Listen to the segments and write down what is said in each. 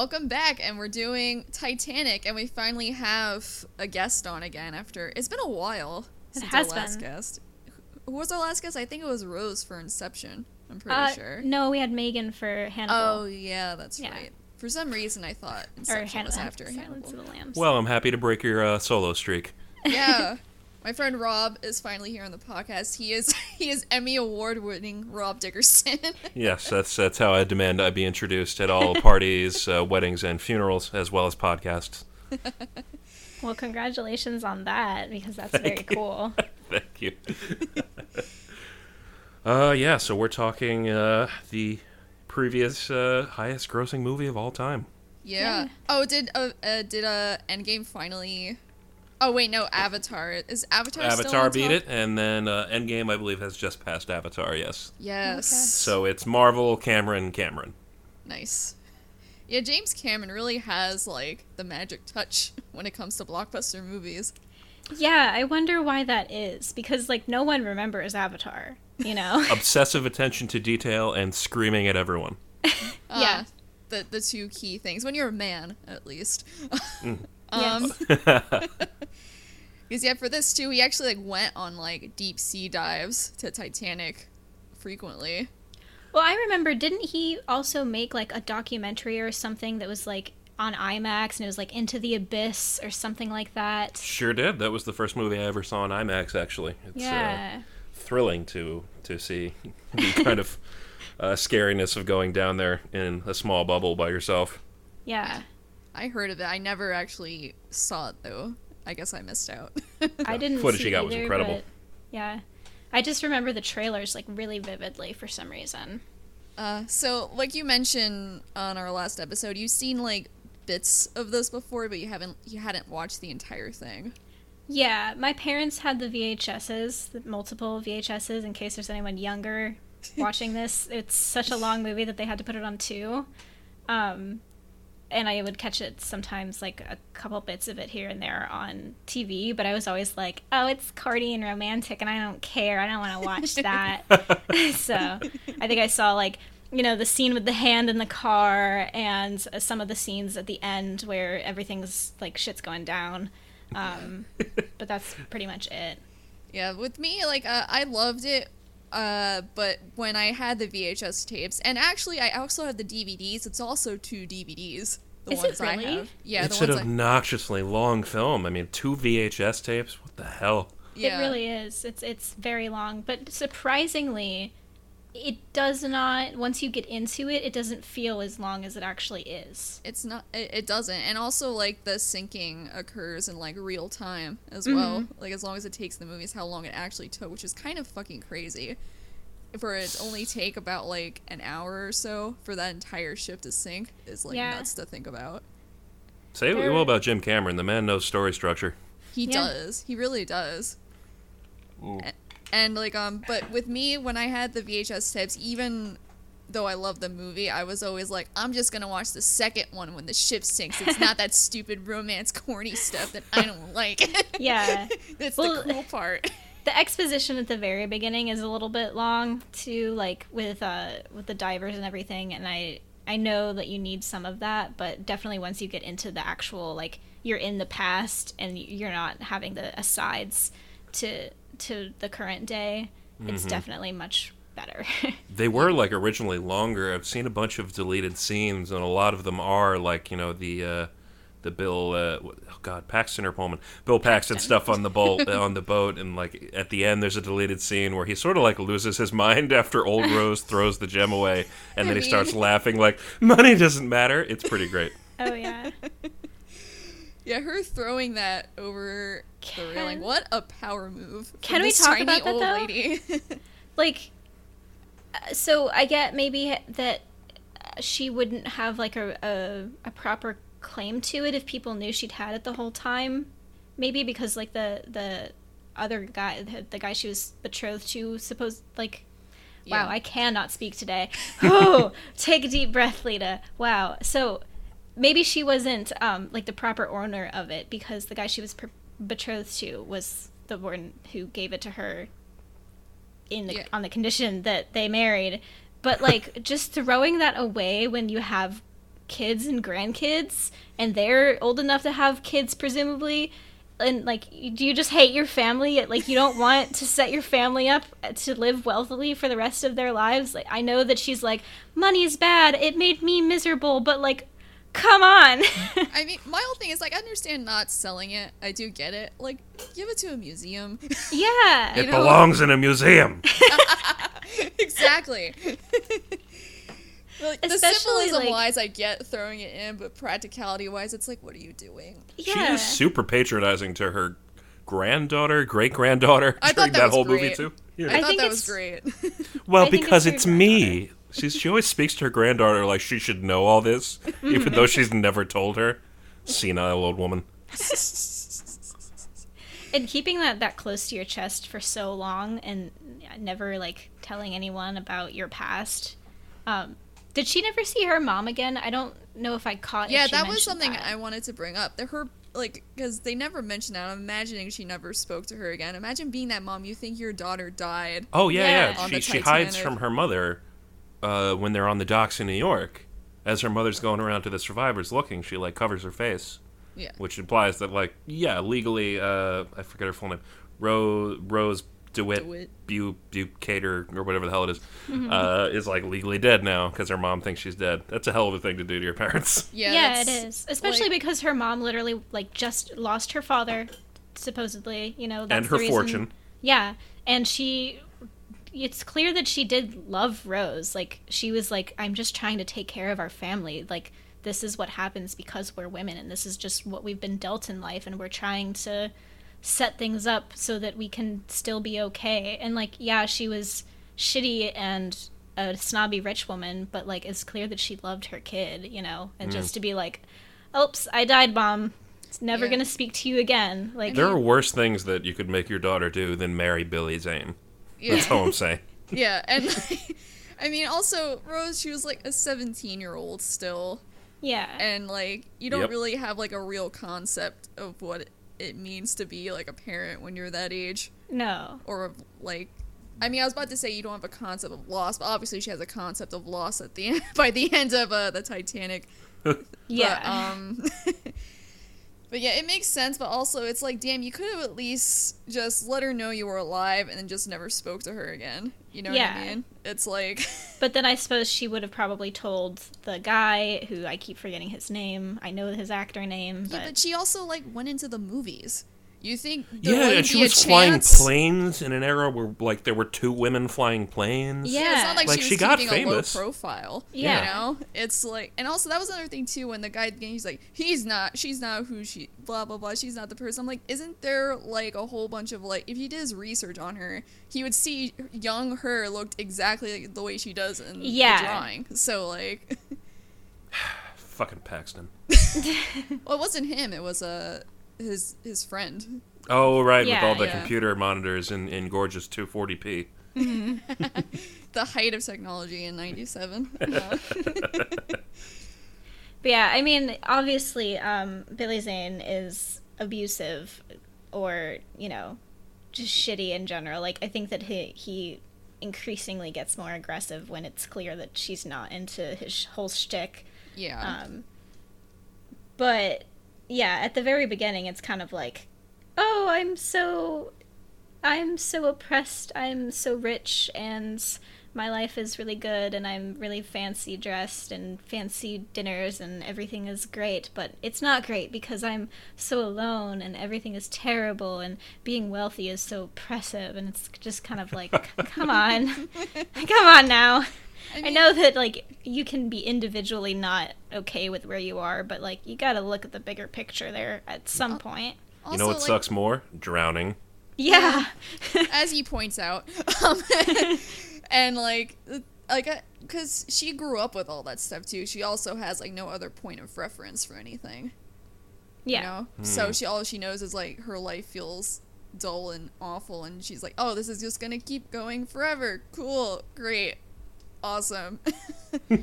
Welcome back, and we're doing Titanic, and we finally have a guest on again after it's been a while It since has our last been. guest. Who was our last guest? I think it was Rose for Inception. I'm pretty Uh, sure. No, we had Megan for Hannibal. Oh yeah, that's Yeah. right. For some reason, I thought or Inception was after Silence Hannibal. the Lambs. Well, I'm happy to break your uh, solo streak. yeah. My friend Rob is finally here on the podcast. He is he is Emmy award winning Rob Dickerson. Yes, that's that's how I demand I be introduced at all parties, uh, weddings, and funerals, as well as podcasts. well, congratulations on that because that's very cool. Thank you. uh, yeah. So we're talking uh, the previous uh, highest-grossing movie of all time. yeah. Yeah. Oh, did uh, uh did uh Endgame finally? Oh wait, no, Avatar is Avatar. still Avatar on beat top? it, and then uh, Endgame, I believe, has just passed Avatar. Yes. Yes. So it's Marvel, Cameron, Cameron. Nice. Yeah, James Cameron really has like the magic touch when it comes to blockbuster movies. yeah, I wonder why that is because like no one remembers Avatar. You know? Obsessive attention to detail and screaming at everyone. Yeah. Uh, the the two key things when you're a man, at least. Mm. Um, yes. because yeah, for this too, he actually like went on like deep sea dives to Titanic frequently. Well, I remember. Didn't he also make like a documentary or something that was like on IMAX and it was like Into the Abyss or something like that? Sure did. That was the first movie I ever saw on IMAX. Actually, it's uh, yeah. thrilling to to see the kind of uh, scariness of going down there in a small bubble by yourself. Yeah. I heard of it. I never actually saw it though. I guess I missed out. I didn't footage see you got was incredible. yeah. I just remember the trailers like really vividly for some reason. Uh, so, like you mentioned on our last episode, you've seen like bits of this before, but you haven't you hadn't watched the entire thing. Yeah, my parents had the VHSs, the multiple VHSs, in case there's anyone younger watching this. It's such a long movie that they had to put it on two. Um, and I would catch it sometimes, like a couple bits of it here and there on TV, but I was always like, oh, it's corny and romantic, and I don't care. I don't want to watch that. so I think I saw, like, you know, the scene with the hand in the car and uh, some of the scenes at the end where everything's like shit's going down. Um, but that's pretty much it. Yeah, with me, like uh, I loved it, uh, but when I had the VHS tapes, and actually I also have the DVDs. It's also two DVDs. The Is it ones I really? have. Yeah, it's the an ones I, obnoxiously long film. I mean, two VHS tapes. What the hell? yeah. It really is. It's it's very long, but surprisingly, it does not. Once you get into it, it doesn't feel as long as it actually is. It's not. It, it doesn't, and also like the sinking occurs in like real time as Mm-hmm. well. Like as long as it takes the movies how long it actually took, which is kind of fucking crazy. For it to only take about like an hour or so for that entire ship to sink is like Yeah. nuts to think about. Say what you will about Jim Cameron. The man knows story structure. He Yeah. does. He really does. And like um, but with me when I had the VHS tapes, even though I love the movie, I was always like, I'm just gonna watch the second one when the ship sinks. It's not that stupid romance, corny stuff that I don't like. Yeah. That's Well- the cool part. The exposition at the very beginning is a little bit long too, like with uh with the divers and everything, and I I know that you need some of that, but definitely once you get into the actual like you're in the past and you're not having the asides to to the current day, it's definitely much better. They were like originally longer. I've seen a bunch of deleted scenes, and a lot of them are like you know the uh, the Bill uh, oh God Paxton or Pullman Bill Paxton stuff on the boat on the boat, and like at the end there's a deleted scene where he sort of like loses his mind after Old Rose throws the gem away, and then he starts laughing like money doesn't matter. It's pretty great. oh yeah. Yeah, her throwing that over the railing. What a power move. Can we talk about that, though? lady. like uh, so i get maybe that she wouldn't have like a, a, a proper claim to it if people knew she'd had it the whole time maybe because like the the other guy the, the guy she was betrothed to supposed like Yeah. wow i cannot speak today oh take a deep breath lita wow so maybe she wasn't um like the proper owner of it because the guy she was pr- betrothed to was the one who gave it to her in the Yeah. on the condition that they married but like just throwing that away when you have kids and grandkids, and they're old enough to have kids, presumably. And like, do you just hate your family? Like, you don't want to set your family up to live wealthily for the rest of their lives? Like, I know that she's like, money's bad. It made me miserable, but like, come on. I mean, my whole thing is like, I understand not selling it. I do get it. Like, give it to a museum. yeah. It You know- belongs in a museum. exactly. like, the Especially, symbolism like- wise, I get throwing it in, but practicality wise, it's like, what are you doing? She yeah. is super patronizing to her granddaughter, great granddaughter I thought during that that, was whole great. movie too. Yeah. I, I thought think that was great. Well, I because it's it's, me. She's she always speaks to her granddaughter like she should know all this, even though she's never told her. Senile old woman. and keeping that that close to your chest for so long and never like telling anyone about your past um did she never see her mom again i don't know if i caught if yeah, she that was something that. I wanted to bring up. That her like because they never mentioned that. I'm imagining she never spoke to her again. Imagine being that mom. You think your daughter died. Oh yeah, Yeah. yeah. She she hides from her mother uh, when they're on the docks in New York. As her mother's going around to the survivors looking, she like covers her face, Yeah. which implies that like yeah, legally, uh, I forget her full name, Rose Rose DeWitt, DeWitt. Bu Bukater or whatever the hell it is, uh, is like legally dead now because her mom thinks she's dead. That's a hell of a thing to do to your parents. Yeah, yeah, it that's- is especially like- because her mom literally like just lost her father supposedly you know that's and the her reason- fortune. yeah and she it's clear that she did love rose. Like she was like i'm just trying to take care of our family. Like this is what happens because we're women and this is just what we've been dealt in life and we're trying to set things up so that we can still be okay. And like yeah she was shitty and a snobby rich woman but like it's clear that she loved her kid you know? And mm. just to be like oops i died mom. It's never Yeah. gonna speak to you again. Like There are worse things that you could make your daughter do than marry Billy Zane. Yeah. That's all I'm saying. Yeah, and I mean, also Rose, she was like a 17 year old still, yeah and like you don't Yep. really have like a real concept of what it means to be like a parent when you're that age, no or like. I mean, I was about to say you don't have a concept of loss, but obviously she has a concept of loss at the end by the end of uh, the Titanic. yeah But, um, but yeah, it makes sense. But also, it's like, damn, you could have at least just let her know you were alive and then just never spoke to her again. You know what I mean? It's like, But then I suppose she would have probably told the guy who I keep forgetting his name. I know his actor name, but, yeah, but she also like went into the movies. You think there Yeah, and she be was flying chance? planes in an era where like there were two women flying planes. Yeah. Yeah, it's not like, Like, she was she got famous. a low profile. Yeah. You know? It's like and also that was another thing too when the guy he's like, he's not she's not who she blah blah blah, she's not the person. I'm like, isn't there like a whole bunch of like if he did his research on her, he would see young her looked exactly like the way she does in Yeah. the drawing. So like Fucking Paxton. well it wasn't him, it was uh his his friend. Oh right, Yeah, with all the yeah. computer monitors in, in gorgeous 240p. The height of technology in ninety seven. Uh, but yeah, I mean, obviously, um, Billy Zane is abusive, or you know, just shitty in general. Like I think that he he increasingly gets more aggressive when it's clear that she's not into his whole shtick. yeah. Um, but yeah, at the very beginning, it's kind of like, oh, I'm so, I'm so oppressed. I'm so rich, and my life is really good, and I'm really fancy dressed and fancy dinners, and everything is great. But it's not great because I'm so alone, and everything is terrible, and being wealthy is so oppressive, and it's just kind of like, come on, come on now. I, mean- know that like you can be individually not okay with where you are, but like you got to look at the bigger picture there at some point. you know what like, sucks more? Drowning. Yeah. as he points out. Um, and like, like, because she grew up with all that stuff too. She also has like no other point of reference for anything. yeah. You know, so she all she knows is like her life feels dull and awful, and she's like, oh, this is just gonna keep going forever. Cool, great, awesome,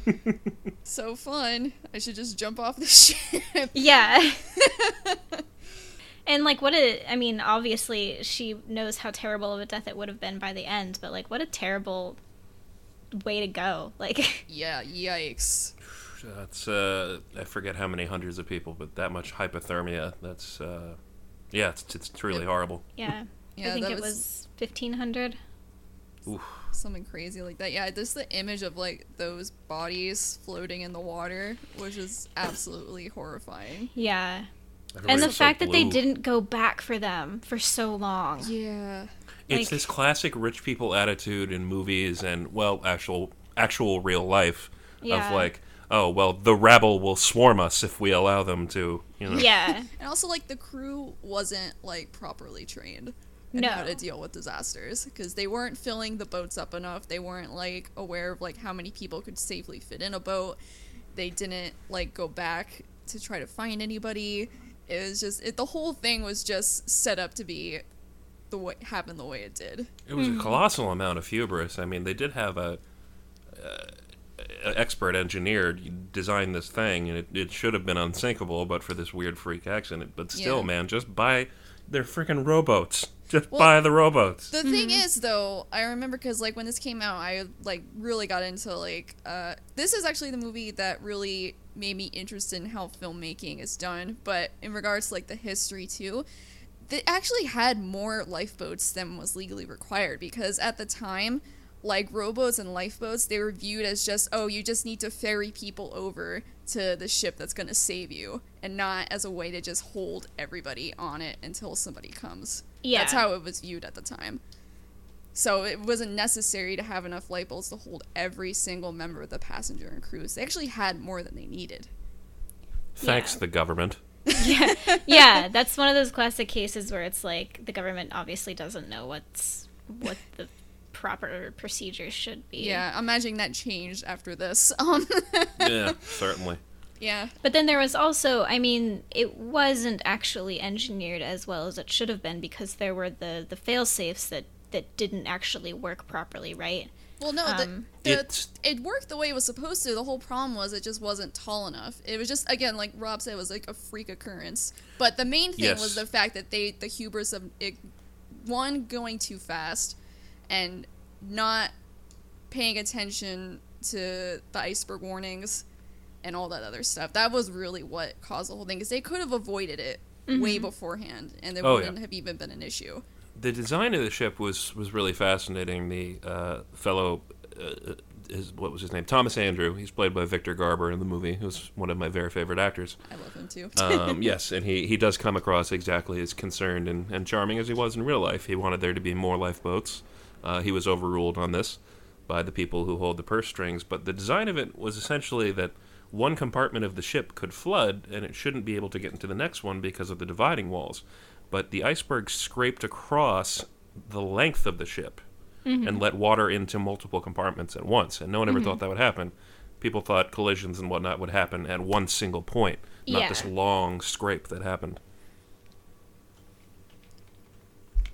so fun. I should just jump off the ship. Yeah. and like what a I mean, obviously she knows how terrible of a death it would have been by the end, but like what a terrible way to go. Like yeah, yikes. That's uh, I forget how many hundreds of people, but that much hypothermia. That's uh, yeah, it's it's truly horrible. Yeah. Yeah, I think that it was 1500. Oof. Something crazy like that. Yeah, just the image of like those bodies floating in the water was just absolutely horrifying. Yeah. And Everybody's the so fact that they didn't go back for them for so long. Yeah. It's like- this classic rich people attitude in movies and well, actual actual real life Yeah. of like, oh well, the rabble will swarm us if we allow them to. You know. Yeah. And also like the crew wasn't like properly trained in No. how to deal with disasters because they weren't filling the boats up enough. They weren't like aware of like how many people could safely fit in a boat. They didn't like go back to try to find anybody. It was just it, the whole thing was just set up to be the way happen the way it did. It was a colossal amount of hubris. I mean, they did have a, uh, a expert engineer design this thing, and it, it should have been unsinkable, but for this weird freak accident. But still, Yeah. man, just buy their freaking rowboats. Just Well, buy the rowboats. The thing is, though, I remember because like when this came out, I like really got into like uh, this is actually the movie that really made me interested in how filmmaking is done. But in regards to like the history too, they actually had more lifeboats than was legally required because at the time, like rowboats and lifeboats, they were viewed as just oh you just need to ferry people over to the ship that's gonna save you, and not as a way to just hold everybody on it until somebody comes. Yeah. That's how it was viewed at the time. So it wasn't necessary to have enough lifeboats to hold every single member of the passenger and crews. They actually had more than they needed. Thanks, yeah. the government. yeah. Yeah, that's one of those classic cases where it's like the government obviously doesn't know what's what the proper procedures should be. Yeah, I'm imagining that changed after this. Um, yeah, certainly. yeah, But then there was also, I mean, it wasn't actually engineered as well as it should have been because there were the the fail safes that that didn't actually work properly, right? Well, no, the, Um, the, It's- it worked the way it was supposed to. The whole problem was it just wasn't tall enough. It was just again, like Rob said, it was like a freak occurrence. But the main thing Yes. was the fact that they the hubris of it, one going too fast, and not paying attention to the iceberg warnings and all that other stuff. That was really what caused the whole thing. Because they could have avoided it way beforehand, and it Oh, wouldn't have even been an issue. The design of the ship was was really fascinating. The uh, fellow, uh, his what was his name? Thomas Andrew. He's played by Victor Garber in the movie. Who's one of my very favorite actors. I love him too. Um, yes, and he, he does come across exactly as concerned and, and charming as he was in real life. He wanted there to be more lifeboats. Uh, he was overruled on this by the people who hold the purse strings, but the design of it was essentially that one compartment of the ship could flood and it shouldn't be able to get into the next one because of the dividing walls. But the iceberg scraped across the length of the ship and let water into multiple compartments at once, and no one ever thought that would happen. People thought collisions and whatnot would happen at one single point, not Yeah. this long scrape that happened.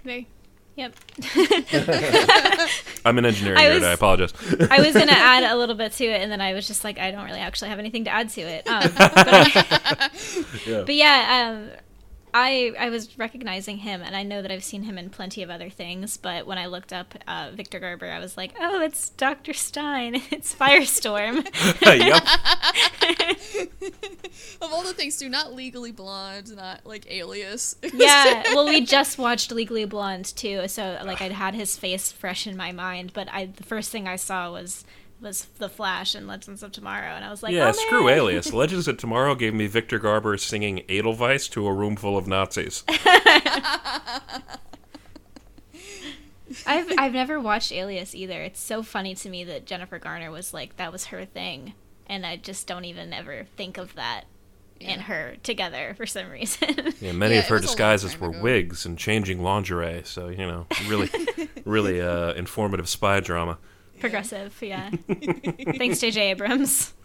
Very. Yep. I'm an engineering I nerd. was- I apologize. I was gonna add a little bit to it, and then I was just like, I don't really actually have anything to add to it. Um, but, yeah. but yeah, um, I I was recognizing him, and I know that I've seen him in plenty of other things. But when I looked up uh, Victor Garber, I was like, oh, it's Doctor Stein. It's Firestorm. of all the things too, not legally blonde, not like alias. yeah. Well, we just watched Legally Blonde too, so like I'd had his face fresh in my mind. But I the first thing I saw was was the Flash and Legends of Tomorrow, and I was like, Yeah, oh, screw man. Alias. Legends of Tomorrow gave me Victor Garber singing Edelweiss to a room full of Nazis. I've I've never watched Alias either. It's so funny to me that Jennifer Garner was like that was her thing, and I just don't even ever think of that and her together for some reason. Yeah, many Yeah, of her was a long disguises were ago. wigs and changing lingerie, so, you know, really, really uh, informative spy drama. Progressive, yeah. Thanks, J.J. Abrams.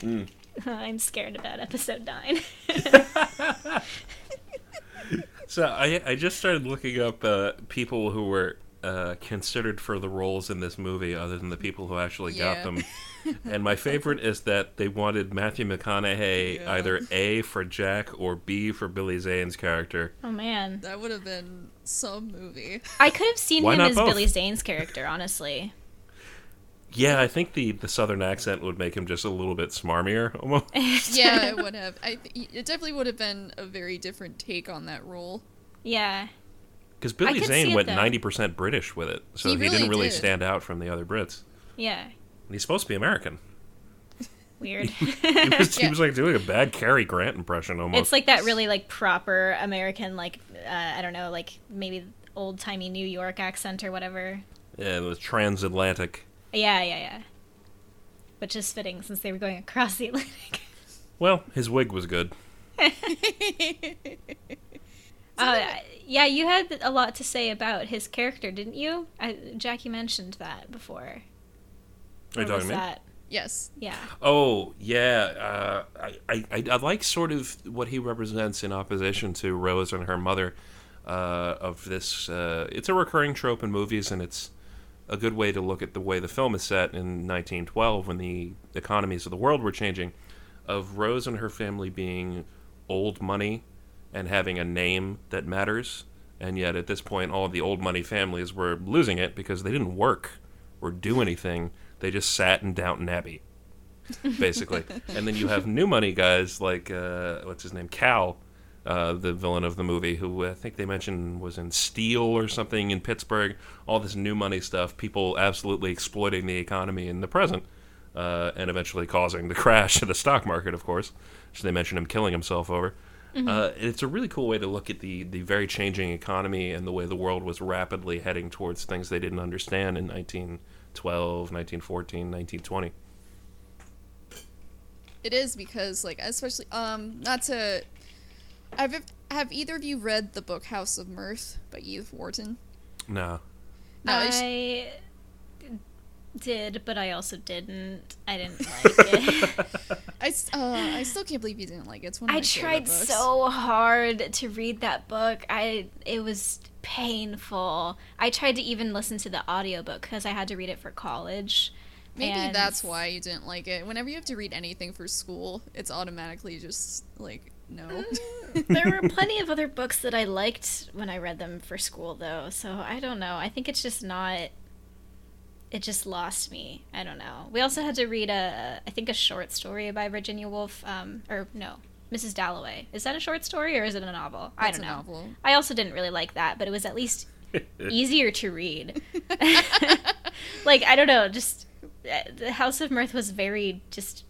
I'm scared about episode nine. So I I just started looking up uh, people who were uh, considered for the roles in this movie, other than the people who actually got them. and my favorite is that they wanted Matthew McConaughey Yeah. either A for Jack or B for Billy Zane's character. oh man, That would have been some movie. I could have seen Why him as both? Billy Zane's character, honestly. Yeah, I think the the southern accent would make him just a little bit smarmier. Almost. Yeah, it would have. I th- it definitely would have been a very different take on that role. yeah. Because Billy Zane went ninety percent British with it, so He he, really didn't really did. stand out from the other Brits. Yeah. And he's supposed to be American. Weird. He was, he Yeah. was like doing a bad Cary Grant impression almost. it's like that really like proper American like uh, I don't know like maybe old timey New York accent or whatever. yeah, it was transatlantic. Yeah, yeah, yeah. Which is fitting since they were going across the Atlantic. Well, his wig was good. Uh, yeah, you had a lot to say about his character, didn't you? I, Jackie mentioned that before. Are you talking was to me? that? Yes. Yeah. Oh yeah, uh, I, I I I like sort of what he represents in opposition to Rose and her mother. Uh, of this, uh, it's a recurring trope in movies, and it's a good way to look at the way the film is set in 1912 when the economies of the world were changing. Of Rose and her family being old money and having a name that matters, and yet at this point, all the old money families were losing it because they didn't work or do anything. They just sat in Downton Abbey basically. and then you have new money guys like uh, what's his name, Cal, uh, the villain of the movie, who I think they mentioned was in Steel or something in Pittsburgh. All this new money stuff, people absolutely exploiting the economy in the present, uh, and eventually causing the crash of the stock market, of course. So they mentioned him killing himself over. Uh, it's a really cool way to look at the, the very changing economy and the way the world was rapidly heading towards things they didn't understand in 1912, 1914, 1920. It is because like especially um not to have have either of you read the book House of Mirth by Edith Wharton? No. No, it's- I did, but I also didn't. I didn't like it. I, s- uh, I still can't believe you didn't like it. It's one of I my favorite tried books. so hard to read that book. I it was painful. I tried to even listen to the audiobook because I had to read it for college. Maybe and- that's why you didn't like it. Whenever you have to read anything for school, it's automatically just like no. there were plenty of other books that I liked when I read them for school, though. So I don't know. I think it's just not. It just lost me. I don't know. We also had to read a, I think, a short story by Virginia Woolf. Um, or no, Mrs. Dalloway. Is that a short story or is it a novel? I don't a know. novel. I also didn't really like that, but it was at least easier to read. like I don't know, just uh, the House of Mirth was very just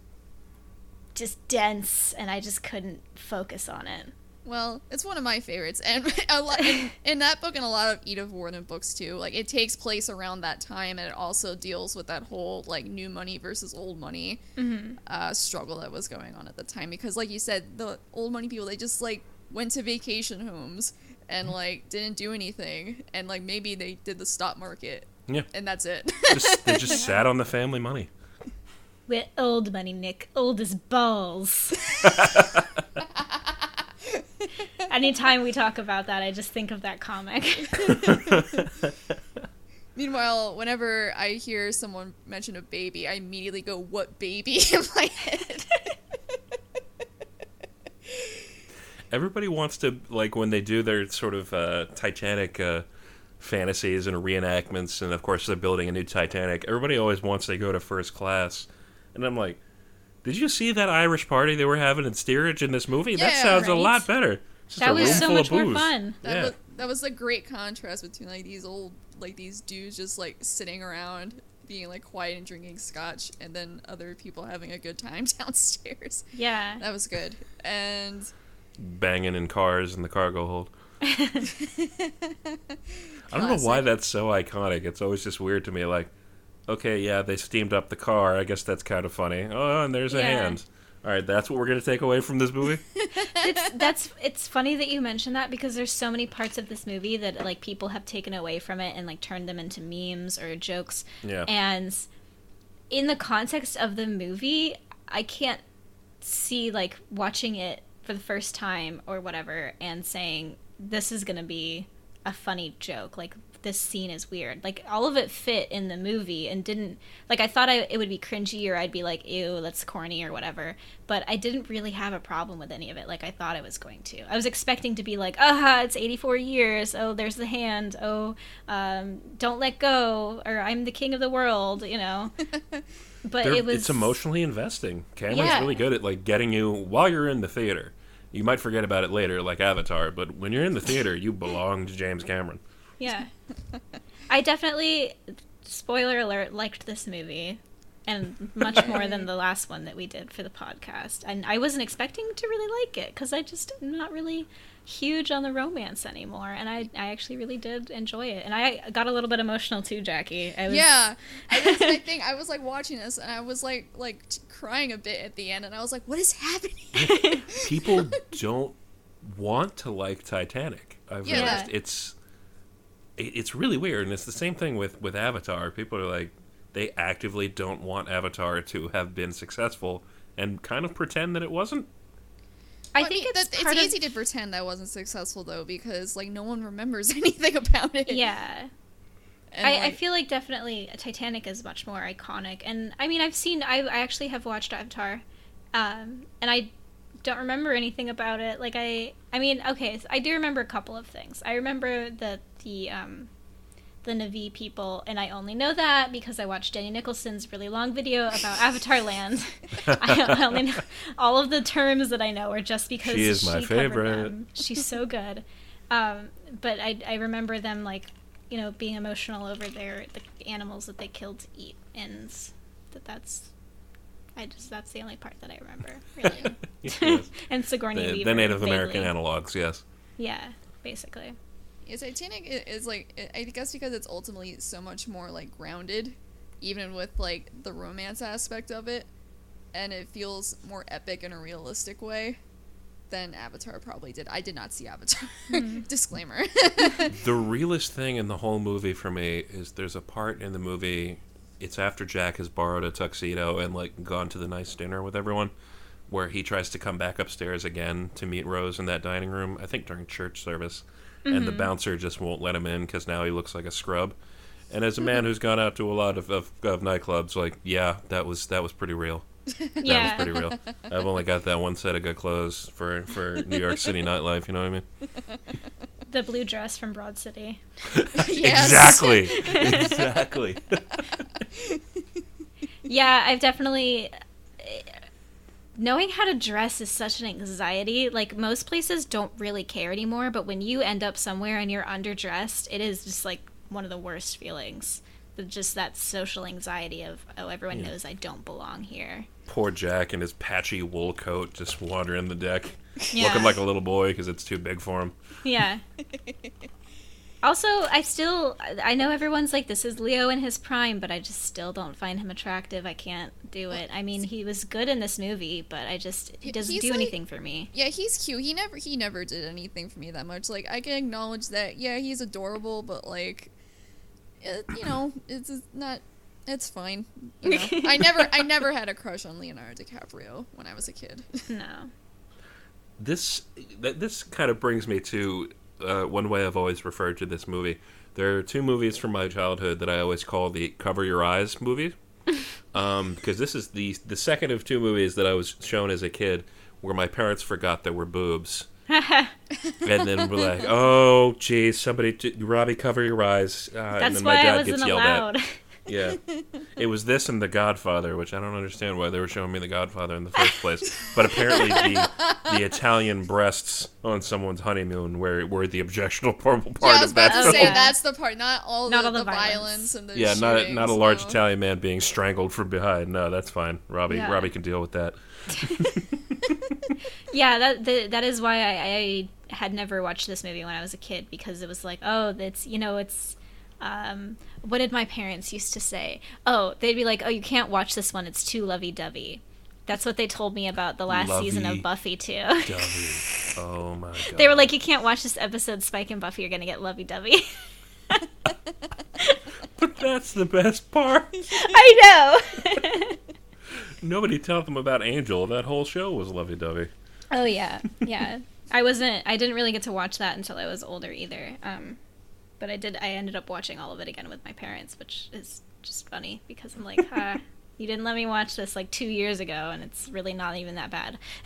just dense, and I just couldn't focus on it. Well, it's one of my favorites, and a lot in, in that book and a lot of Edith Wharton books too. Like it takes place around that time, and it also deals with that whole like new money versus old money uh, struggle that was going on at the time. Because, like you said, the old money people they just like went to vacation homes and like didn't do anything, and like maybe they did the stock market, Yeah. and that's it. just, they just sat on the family money. We're old money, Nick. Old as balls. Anytime we talk about that, I just think of that comic. Meanwhile, whenever I hear someone mention a baby, I immediately go, "What baby?" in my head. Everybody wants to like when they do their sort of uh, Titanic uh, fantasies and reenactments, and of course they're building a new Titanic. Everybody always wants to go to first class, and I'm like, did you see that Irish party they were having in steerage in this movie? that Yeah, sounds a lot better. Just that was so much more booze. fun. That Yeah. was that was a great contrast between like these old like these dudes just like sitting around being like quiet and drinking scotch and then other people having a good time downstairs. Yeah. That was good. And Banging in cars in the cargo hold. I don't know why that's so iconic. It's always just weird to me. Like, okay, yeah, they steamed up the car. I guess that's kind of funny. Oh, and there's a Yeah. hand. All right, that's what we're gonna take away from this movie. it's that's it's funny that you mention that because there's so many parts of this movie that like people have taken away from it and like turned them into memes or jokes Yeah. and in the context of the movie i can't see like watching it for the first time or whatever and saying this is gonna be a funny joke. Like this scene is weird. Like all of it fit in the movie and didn't like I thought I, it would be cringy or I'd be like ew that's corny or whatever. But I didn't really have a problem with any of it like I thought I was going to. I was expecting to be like ah it's 84 years. Oh there's the hand. Oh um, don't let go or I'm the king of the world. You know. But They're- it was it's emotionally investing. Cameron's Yeah. really good at like getting you while you're in the theater. You might forget about it later, like Avatar, but when you're in the theater, you belong to James Cameron. Yeah. I definitely, spoiler alert, liked this movie. And much more than the last one that we did for the podcast. And I wasn't expecting to really like it because I just am not really huge on the romance anymore. And I, I actually really did enjoy it. And I got a little bit emotional too, Jackie. I was, Yeah, I, that's my thing. I was like watching this, and I was like like t- crying a bit at the end, and I was like, "What is happening?" People don't want to like Titanic. I've Yeah. noticed it's it, it's really weird, and it's the same thing with with Avatar. People are like they actively don't want Avatar to have been successful, and kind of pretend that it wasn't. I Well, think mean, it's that- part it's of, easy to pretend that wasn't successful though, because like no one remembers anything about it. Yeah. And, I, I feel like definitely Titanic is much more iconic, and I mean I've seen I, I actually have watched Avatar, um, and I don't remember anything about it. Like I I mean okay I do remember a couple of things. I remember that the um, the Na'vi people, and I only know that because I watched Jenny Nicholson's really long video about Avatar Land. I, I only know all of the terms that I know are just because She is my favorite. them. She's so good. Um, but I, I remember them like, you know, being emotional over their the animals that they killed to eat, and that that's. I just that's the only part that I remember really. Yes. and Sigourney The, Weaver. the Native American vaguely. analogs, yes. Yeah, basically. Yeah, Titanic i- is like I I guess because it's ultimately so much more like grounded, even with like the romance aspect of it, and it feels more epic in a realistic way than Avatar probably did. I did not see Avatar. Hmm. Disclaimer. the realest thing in the whole movie for me is there's a part in the movie it's after jack has borrowed a tuxedo and like gone to the nice dinner with everyone where he tries to come back upstairs again to meet rose in that dining room i think during church service. And the mm-hmm. bouncer just won't let him in because now he looks like a scrub. And as a mm-hmm. man who's gone out to a lot of, of, of nightclubs like yeah that was that was pretty real. That yeah. was pretty real. I've only got that one set of good clothes for for new york city nightlife you know what i mean The blue dress from Broad City. Exactly exactly Yeah, I've definitely. Knowing how to dress is such an anxiety. Like, most places don't really care anymore, but when you end up somewhere and you're underdressed, it is just like one of the worst feelings. The- Just that social anxiety of, oh, everyone knows I don't belong here. poor Jack in his patchy wool coat just wandering the deck, Yeah. looking like a little boy because it's too big for him. Yeah. also, I still I know everyone's like this is Leo in his prime, but I just still don't find him attractive. I can't do it. I mean, he was good in this movie, but I just he He- doesn't he's do like- anything for me. Yeah, he's cute. He never he never did anything for me that much. Like I can acknowledge that. Yeah, he's adorable, but like, it, you know, it's it's not. It's fine. You know? I never I never had a crush on Leonardo DiCaprio when I was a kid. No. This th- this kind of brings me to uh, one way I've always referred to this movie. There are two movies from my childhood that I always call the "Cover Your Eyes" movies, um, because this is the the second of two movies that I was shown as a kid where my parents forgot there were boobs. And then we're like, "Oh, geez, somebody, t- Robbie, cover your eyes." Uh, and That's then why my I dad wasn't gets yelled at. allowed. Yeah. It was this and The Godfather, which I don't understand why they were showing me The Godfather in the first place. But apparently the the Italian breasts on someone's honeymoon were, were the objectionable part yeah, I was about that to say that's the part, not all Not the, all the the violence. violence. and the Yeah, not shootings, not a large no. Italian man being strangled from behind. No, that's fine. Robbie Yeah. Robbie can deal with that. yeah, that the, that is why I, I had never watched this movie when I was a kid because it was like, oh, it's you know, it's. Um, what did my parents used to say? Oh, they'd be like, "Oh, you can't watch this one; it's too lovey-dovey." That's what they told me about the last season of Buffy too. Oh my god. they were like, "You can't watch this episode. Spike and Buffy are gonna get lovey-dovey." But that's the best part. I know. Nobody told them about Angel. That whole show was lovey dovey. oh yeah, yeah. I wasn't. I didn't really get to watch that until I was older either. Um, but I did. I ended up watching all of it again with my parents, which is just funny because I'm like, huh, you didn't let me watch this like two years ago, and it's really not even that bad.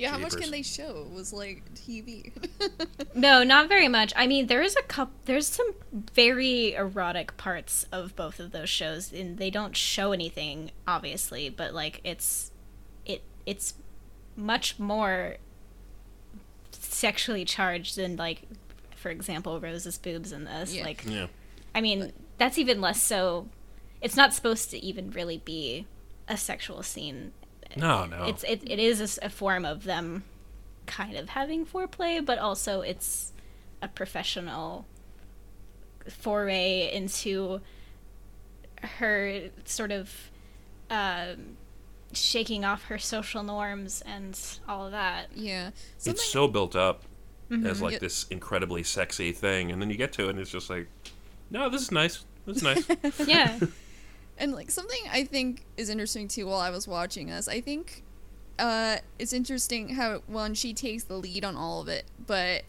Yeah, how much can they show? It was like TV. no, not very much. I mean, there is a couple. There's some very erotic parts of both of those shows, and they don't show anything, obviously, but like it's, it it's much more sexually charged than like, for example, Rose's boobs in this. Yeah. Like, Yeah. I mean, that's even less so. It's not supposed to even really be a sexual scene. No, no. It's it, it is a s- a, form of them kind of having foreplay, but also it's a professional foray into her sort of um, shaking off her social norms and all of that. yeah. Something, it's so built up as like Yeah. this incredibly sexy thing, and then you get to it, and it's just like, no, this is nice. This is nice. Yeah, And like something I think is interesting too while I was watching this, I think uh it's interesting how one she takes the lead on all of it, but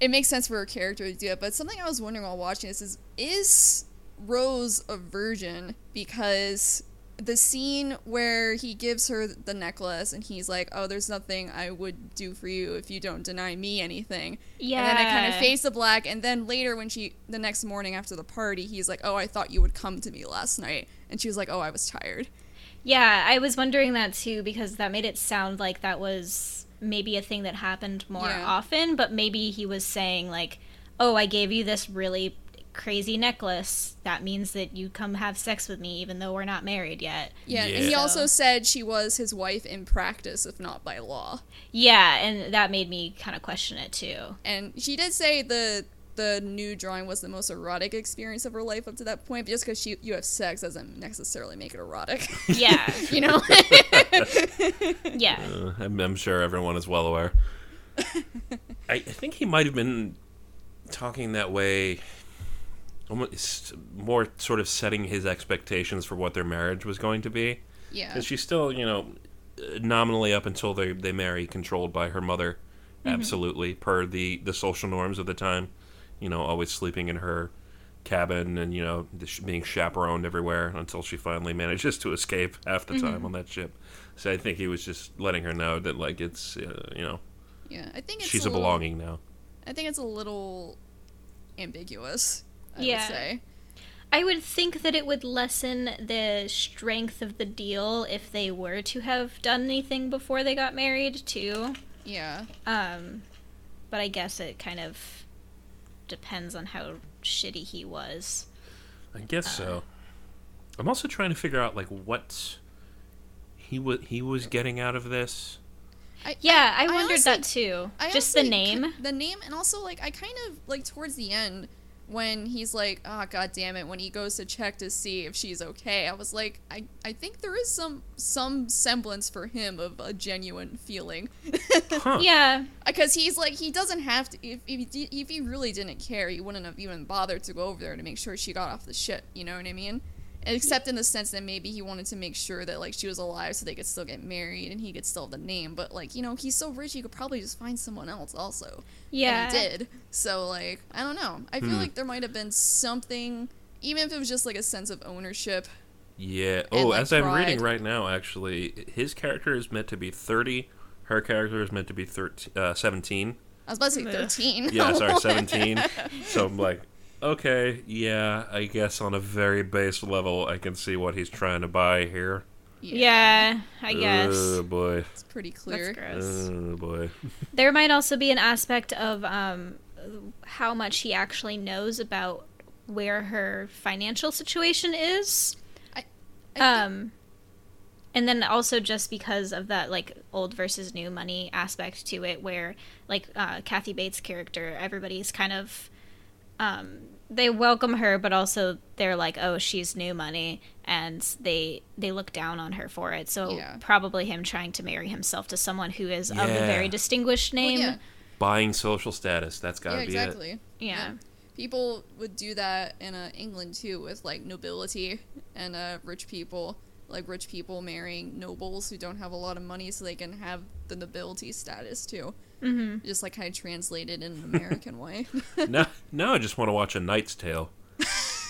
it makes sense for her character to do it. But something I was wondering while watching this is is Rose a virgin because the scene where he gives her the necklace and he's like, "Oh, there's nothing I would do for you if you don't deny me anything." yeah. And then it kind of fades to black. And then later, when she, the next morning after the party, he's like, Oh, I thought you would come to me last night. And she was like, Oh, I was tired. Yeah, I was wondering that too because that made it sound like that was maybe a thing that happened more Yeah. often, but maybe he was saying like, "Oh, I gave you this really crazy necklace. That means that you come have sex with me even though we're not married yet." Yeah. And he Yeah. also said she was his wife in practice, if not by law. Yeah, and that made me kind of question it too. And she did say the the new drawing was the most erotic experience of her life up to that point. But just because she you have sex doesn't necessarily make it erotic. Yeah. you know. yeah. Uh, I'm, I'm sure everyone is well aware. I, I think he might have been talking that way, almost more sort of setting his expectations for what their marriage was going to be. yeah. Because she's still, you know, nominally up until they they marry, controlled by her mother, absolutely per the the social norms of the time. You know, always sleeping in her cabin and you know being chaperoned everywhere until she finally manages to escape half the time on that ship. So I think he was just letting her know that like it's uh, you know Yeah. I think it's she's a, little- belonging now. I think it's a little ambiguous. I Yeah. would say. I would think that it would lessen the strength of the deal if they were to have done anything before they got married too. Yeah. Um, but I guess it kind of depends on how shitty he was. I guess so. I'm also trying to figure out like what he was he was getting out of this. I, Yeah, I, I wondered honestly- that too. I Just the name. ki- the name, and also like I kind of like towards the end when he's like, "Ah, god damn it!" When he goes to check to see if she's okay, I was like, I I think there is some some semblance for him of a genuine feeling, Huh. Yeah, because he's like he doesn't have to. If if he, if he really didn't care, he wouldn't have even bothered to go over there to make sure she got off the ship. You know what I mean? Except in the sense that maybe he wanted to make sure that like she was alive so they could still get married and he could still have the name. But like you know he's so rich he could probably just find someone else also. yeah. And he did. So like I don't know. I feel Hmm. like there might have been something, even if it was just like a sense of ownership. Yeah. And, Oh, like, as I'm reading right now, actually, his character is meant to be 30. Her character is meant to be 13, uh, 17. I was about to say thirteen. Yeah, sorry, 17. so I'm like, okay, yeah, I guess on a very base level, I can see what he's trying to buy here. Yeah, I guess. Oh, boy. it's pretty clear. That's gross. Oh, boy. There might also be an aspect of um, how much he actually knows about where her financial situation is. I- I think- um, and then also just because of that like old versus new money aspect to it, where like uh, Kathy Bates' character, everybody's kind of um, they welcome her, but also they're like, oh, she's new money, and they they look down on her for it. So Yeah. probably him trying to marry himself to someone who is of a very distinguished Well, name. yeah, Buying social status. That's got to yeah, be exactly. yeah. People would do that in uh, England too, with like nobility and uh, rich people, like rich people marrying nobles who don't have a lot of money, so they can have the nobility status too. Mm-hmm. Just like kind of translated in an American way. now, now I just want to watch A Knight's Tale.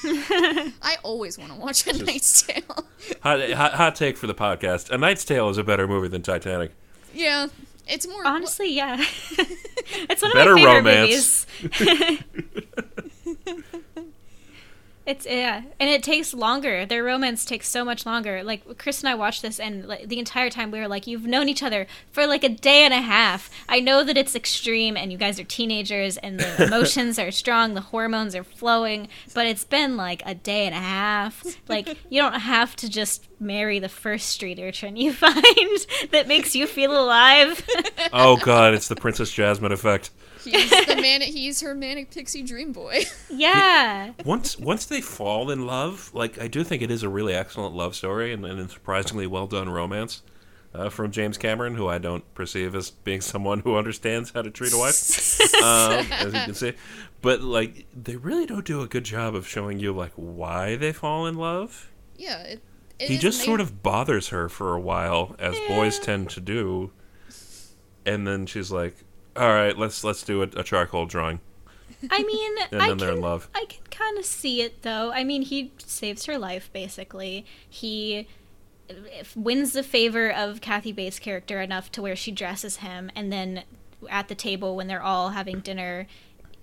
I always want to watch A Knight's Tale. Hot, hot, hot take for the podcast: A Knight's Tale is a better movie than Titanic. yeah, it's more Honestly, yeah. it's one of Better my favorite romance. movies. It's yeah, and it takes longer. Their romance takes so much longer. Like Chris and I watched this, and like, the entire time we were like, "You've known each other for like a day and a half." I know that it's extreme, and you guys are teenagers, and the emotions are strong, the hormones are flowing, but it's been like a day and a half. Like you don't have to just marry the first street urchin you find that makes you feel alive. Oh God, it's the Princess Jasmine effect. He's the man. He's her manic pixie dream boy. yeah. Once once they fall in love, like I do think it is a really excellent love story and, and a surprisingly well done romance uh, from James Cameron, who I don't perceive as being someone who understands how to treat a wife, um, as you can see. But like they really don't do a good job of showing you like why they fall in love. yeah, it, it he just made- sort of bothers her for a while, as boys tend to do, and then she's like, "All right, let's let's do a, a charcoal drawing," I mean, and I then they're in love. I can kind of see it though. I mean, he saves her life basically. He wins the favor of Kathy Bates' character enough to where she dresses him, and then at the table when they're all having dinner,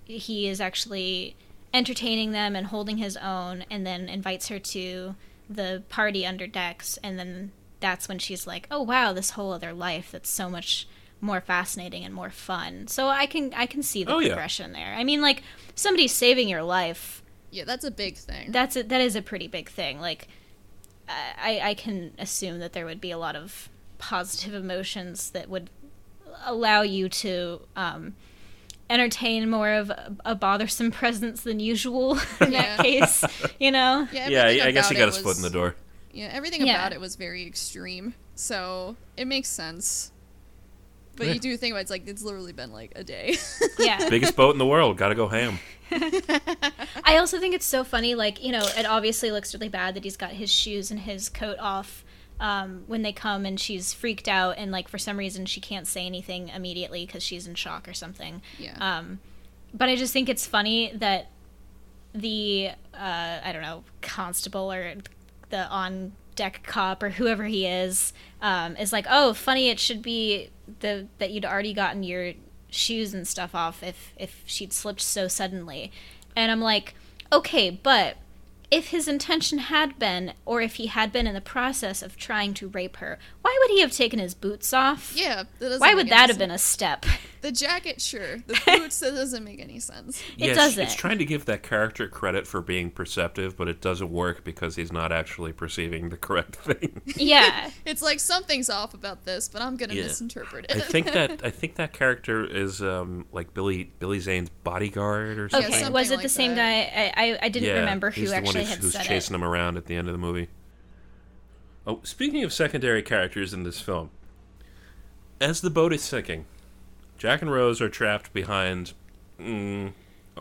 he is actually entertaining them and holding his own, and then invites her to the party under decks, and then that's when she's like, "Oh wow, this whole other life that's so much." More fascinating and more fun. So I can I can see the Oh, yeah. progression there. I mean like somebody saving your life Yeah, that's a big thing. that's a, that is a pretty big thing. Like, I I can assume that there would be a lot of positive emotions that would allow you to um, entertain more of a, a bothersome presence than usual in Yeah. that case. You know. yeah, Yeah, I guess about he got it his foot in the door. Yeah, everything Yeah. about it was very extreme, so it makes sense. But Yeah. you do think about it, it's like it's literally been like a day. Yeah. Biggest boat in the world, gotta go ham. I also think it's so funny. Like you know, it obviously looks really bad that he's got his shoes and his coat off. Um, when they come and she's freaked out and like for some reason she can't say anything immediately because she's in shock or something. yeah. Um, but I just think it's funny that the uh, I don't know constable or the on deck cop or whoever he is um, is like, oh, funny. It should be the that you'd already gotten your shoes and stuff off if if she'd slipped so suddenly, and I'm like, okay, but if his intention had been, or if he had been in the process of trying to rape her, why would he have taken his boots off? yeah. That Why would any that have sense. been a step? The jacket, sure. The boots, that doesn't make any sense. It yeah, it's- doesn't. It's, trying to give that character credit for being perceptive, but it doesn't work because he's not actually perceiving the correct thing. yeah. It's like something's off about this, but I'm gonna Yeah. misinterpret it. I think that I think that character is um, like Billy Billy Zane's bodyguard or something. Okay, something was it like the same that. guy? I, I, I didn't yeah, remember who he's the one actually who's, had who's said chasing it. him around at the end of the movie. Oh, speaking of secondary characters in this film, as the boat is sinking, Jack and Rose are trapped behind mm,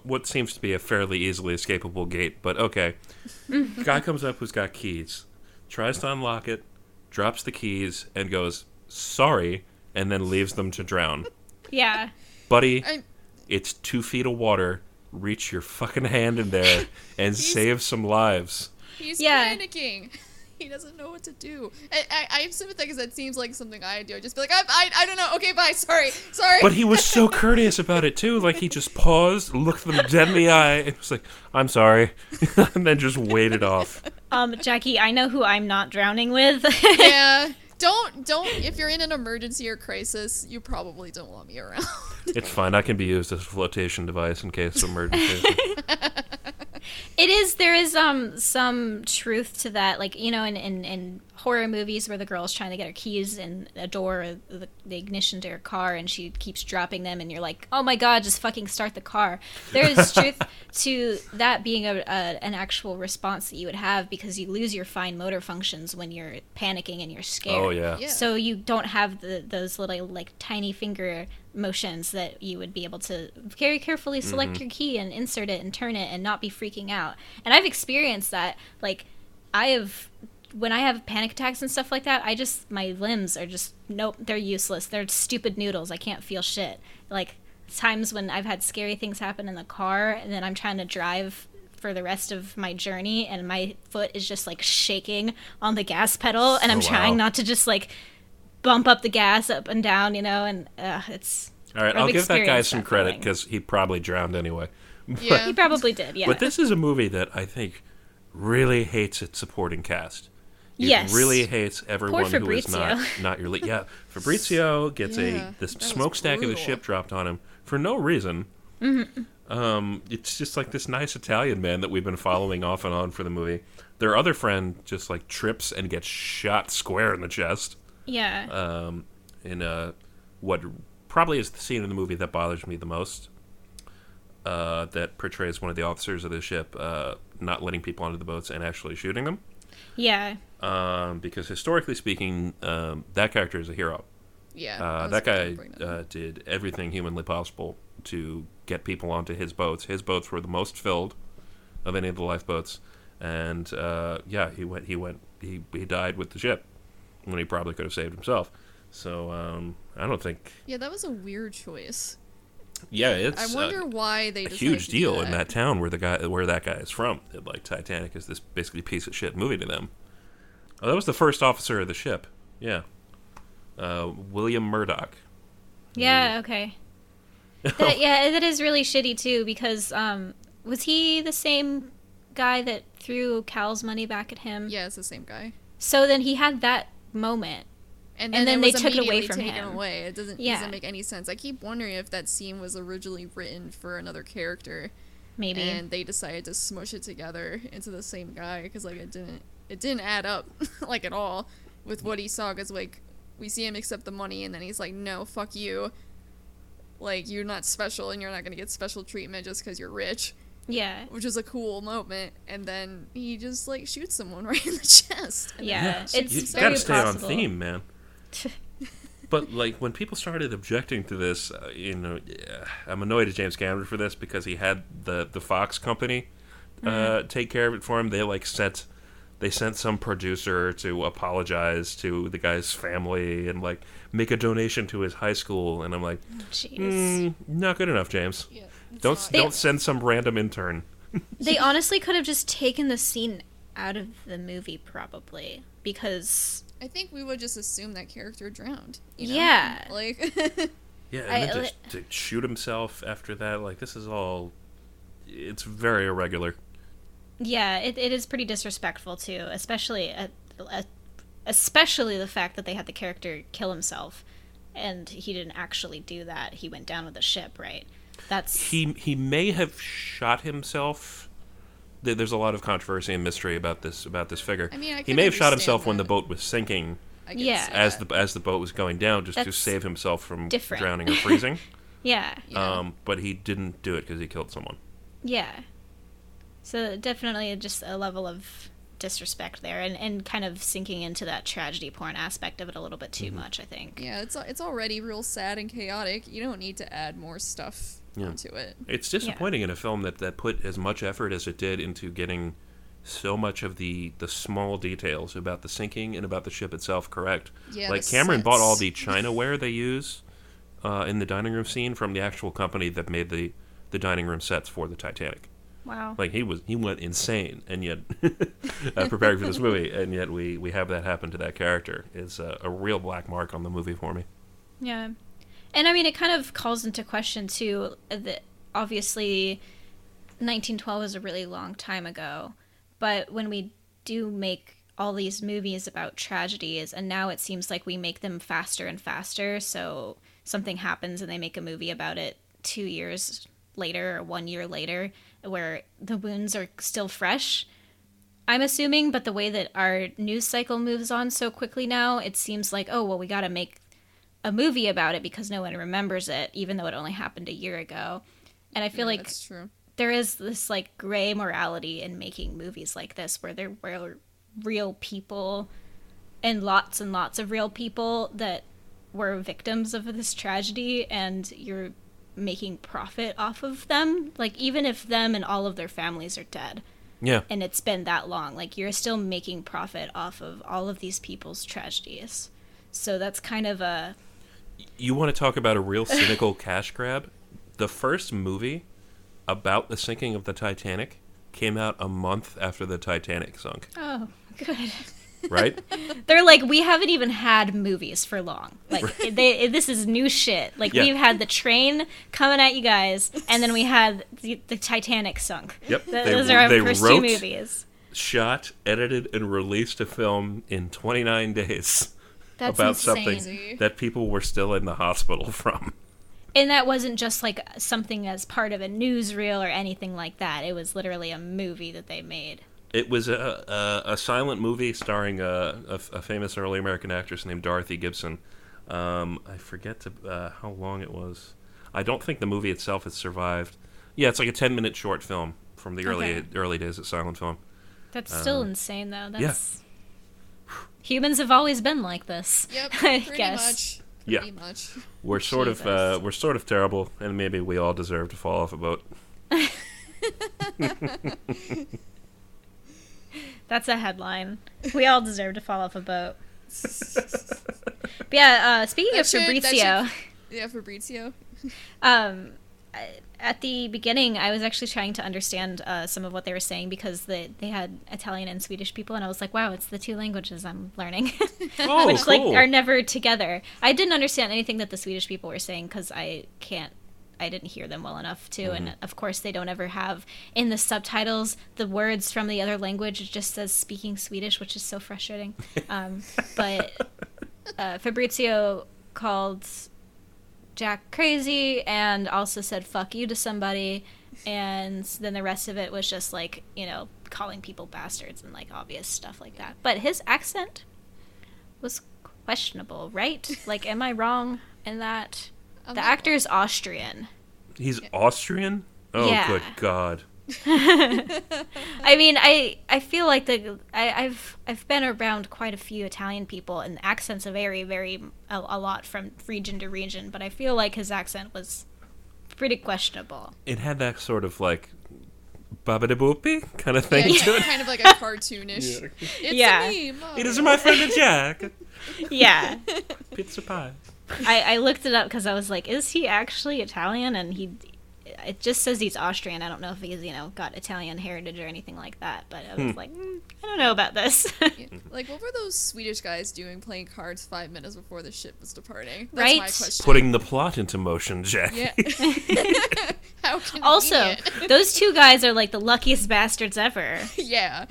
what seems to be a fairly easily escapable gate. But okay, guy comes up who's got keys, tries to unlock it, drops the keys, and goes sorry, and then leaves them to drown. Yeah. Buddy, I- it's two feet of water. Reach your fucking hand in there and save some lives. He's Yeah. panicking. He doesn't know what to do. I, I, I am sympathetic because that seems like something I do. I just be like, I, I, I don't know. Okay, bye. Sorry, sorry. But he was so courteous about it too. Like he just paused, looked them dead in the eye, and was like, "I'm sorry," and then just waited off. Um, Jackie, I know who I'm not drowning with. yeah. Don't don't if you're in an emergency or crisis, you probably don't want me around. It's fine. I can be used as a flotation device in case of emergency. it is there is um some truth to that like you know in, in, in horror movies where the girl's trying to get her keys in a door or the, the ignition to her car and she keeps dropping them and you're like oh my god just fucking start the car there is truth to that being a, a an actual response that you would have because you lose your fine motor functions when you're panicking and you're scared oh yeah. Yeah. so you don't have the those little like tiny finger motions that you would be able to very carefully select your key and insert it and turn it and not be freaking out and i've experienced that like i have when I have panic attacks and stuff like that, I just my limbs are just nope, they're useless. They're stupid noodles. I can't feel shit. Like times when I've had scary things happen in the car and then I'm trying to drive for the rest of my journey and my foot is just like shaking on the gas pedal and I'm Oh, trying not to just like bump up the gas up and down, you know, and uh, it's All right, I've I'll give that guy some that credit because he probably drowned anyway. Yeah. he probably did, yeah. But this is a movie that I think really hates its supporting cast. It Yes. really hates everyone who is not not your lead. Yeah, Fabrizio gets Yeah, a this that was smokestack of the ship dropped on him for no reason. Mm-hmm. Um, it's just like this nice Italian man that we've been following off and on for the movie. Their other friend just like trips and gets shot square in the chest. yeah. Um, in uh, what probably is the scene in the movie that bothers me the most. Uh, that portrays one of the officers of the ship uh, not letting people onto the boats and actually shooting them. yeah. Um, because historically speaking, um, that character is a hero. Yeah. Uh, that guy that uh, did everything humanly possible to get people onto his boats. His boats were the most filled of any of the lifeboats, and uh, yeah, he went. He went. He he died with the ship when he probably could have saved himself. So um, I don't think. yeah, that was a weird choice. Yeah, it's I uh, wonder why they a huge to do deal in that town where the guy where that guy is from. That, Like Titanic is this basically piece of shit movie to them. Oh, that was the first officer of the ship. Yeah, uh, William Murdoch. Yeah, okay. That, yeah, that is really shitty too because um was he the same guy that threw Cal's money back at him? Yeah, it's the same guy. So then he had that moment. And And then, then it they was took it away from taken him. away. It doesn't Yeah. doesn't make any sense. I keep wondering if that scene was originally written for another character, Maybe. and they decided to smush it together into the same guy because like it didn't it didn't add up like at all with what he saw. Because like we see him accept the money, and then he's like, "No, fuck you." Like you're not special, and you're not gonna get special treatment just because you're rich, yeah. which is a cool moment. And then he just like shoots someone right in the chest. and then Yeah, it's you himself. very gotta stay on theme, man. But like when people started objecting to this, uh, you know, I'm annoyed at James Cameron for this because he had the the Fox company uh, Mm-hmm. take care of it for him. They like sent they sent some producer to apologize to the guy's family and like make a donation to his high school. And I'm like, mm, not good enough, James. Yeah, Don't not- don't send some random intern. They honestly could have just taken the scene out of the movie probably because I think we would just assume that character drowned. You know? Yeah. Like, Yeah, and I- then just to shoot himself after that, like this is all. It's very irregular. yeah, it, it is pretty disrespectful too, especially at, at, especially the fact that they had the character kill himself and he didn't actually do that. He went down with the ship, right? That's He he may have shot himself. There- There's a lot of controversy and mystery about this about this figure. I mean, I he may have shot understand himself when the boat was sinking, Yeah. as that. the as the boat was going down, just to save himself from different. drowning or freezing. yeah. Yeah. Um, but he didn't do it because he killed someone. Yeah. So definitely just a level of disrespect there and, and kind of sinking into that tragedy porn aspect of it a little bit too Mm-hmm. much, I think. yeah, it's it's already real sad and chaotic. You don't need to add more stuff Yeah. onto it. It's disappointing in a film that, that put as much effort as it did into getting so much of the, the small details about the sinking and about the ship itself correct. Yeah, like the Cameron bought all sets. the chinaware they use uh, in the dining room scene from the actual company that made the, the dining room sets for the Titanic. Wow. Like he was he went insane, and yet uh, preparing for this movie, and yet we, we have that happen to that character is a, a real black mark on the movie for me. Yeah. And I mean, it kind of calls into question, too, that obviously 1912 was a really long time ago. But when we do make all these movies about tragedies, and now it seems like we make them faster and faster. So something happens and they make a movie about it two years later or one year later, where the wounds are still fresh. I'm assuming, but the way that our news cycle moves on so quickly now, it seems like, oh, well, we got to make a movie about it because no one remembers it, even though it only happened a year ago. And I feel Yeah, like that's true. there is this like gray morality in making movies like this where there were real people and lots and lots of real people that were victims of this tragedy and you're making profit off of them like even if them and all of their families are dead Yeah. and it's been that long. Like you're still making profit off of all of these people's tragedies. So that's kind of a You want to talk about a real cynical cash grab? The first movie about the sinking of the Titanic came out a month after the Titanic sunk, oh good. right? They're like we haven't even had movies for long. Like they, this is new shit. Like Yeah. we've had the train coming at you guys, and then we had the, the Titanic sunk. Yep. Th- They- those are our they first wrote- two movies. Shot, edited, and released a film in 29 days That's about insane. something that people were still in the hospital from. And that wasn't just like something as part of a newsreel or anything like that. It was literally a movie that they made. It was a, a, a silent movie starring a, a, a famous early American actress named Dorothy Gibson. Um, I forget to, uh, how long it was. I don't think the movie itself has survived. Yeah, it's like a 10 minute short film from the early Okay. early days of silent film. That's still insane, though. Uh, yeah. That's humans have always been like this. Yep, I pretty guess. much. Yeah. Much. We're sort of uh, we're sort of terrible, and maybe we all deserve to fall off a boat. That's a headline. We all deserve to fall off a boat. but yeah, uh, speaking That of should- that Fabrizio, Yeah, Fabrizio. um, I- at the beginning, I was actually trying to understand uh, some of what they were saying because they they had Italian and Swedish people, and I was like, wow, it's the two languages I'm learning, Oh, which like are never together. I didn't understand anything that the Swedish people were saying because I can't. I didn't hear them well enough to, and of course they don't ever have in the subtitles the words from the other language. It just says speaking Swedish, which is so frustrating. Um, but uh, Fabrizio called Jack crazy and also said fuck you to somebody and then the rest of it was just like you know calling people bastards and like obvious stuff like that but his accent was questionable right like am i wrong in that I'm the actor is austrian He's Austrian? Oh, Yeah. good God. I mean, I I feel like the I, I've I've been around quite a few Italian people, and the accents vary very a, a lot from region to region. But I feel like his accent was pretty questionable. It had that sort of like Baba boopy kind of thing it's to it. kind of like a cartoonish. It's Yeah. me, It is my friend Jack. Yeah, Pizza pie. I, I looked it up because I was like, is he actually Italian? And he, it just says he's Austrian. I don't know if he's you know got Italian heritage or anything like that. But I was like, mm, I don't know about this. Yeah. Like, what were those Swedish guys doing playing cards five minutes before the ship was departing? That's my Right? question. Putting the plot into motion, Jack. Yeah. How convenient. also, those two guys are like the luckiest bastards ever. yeah.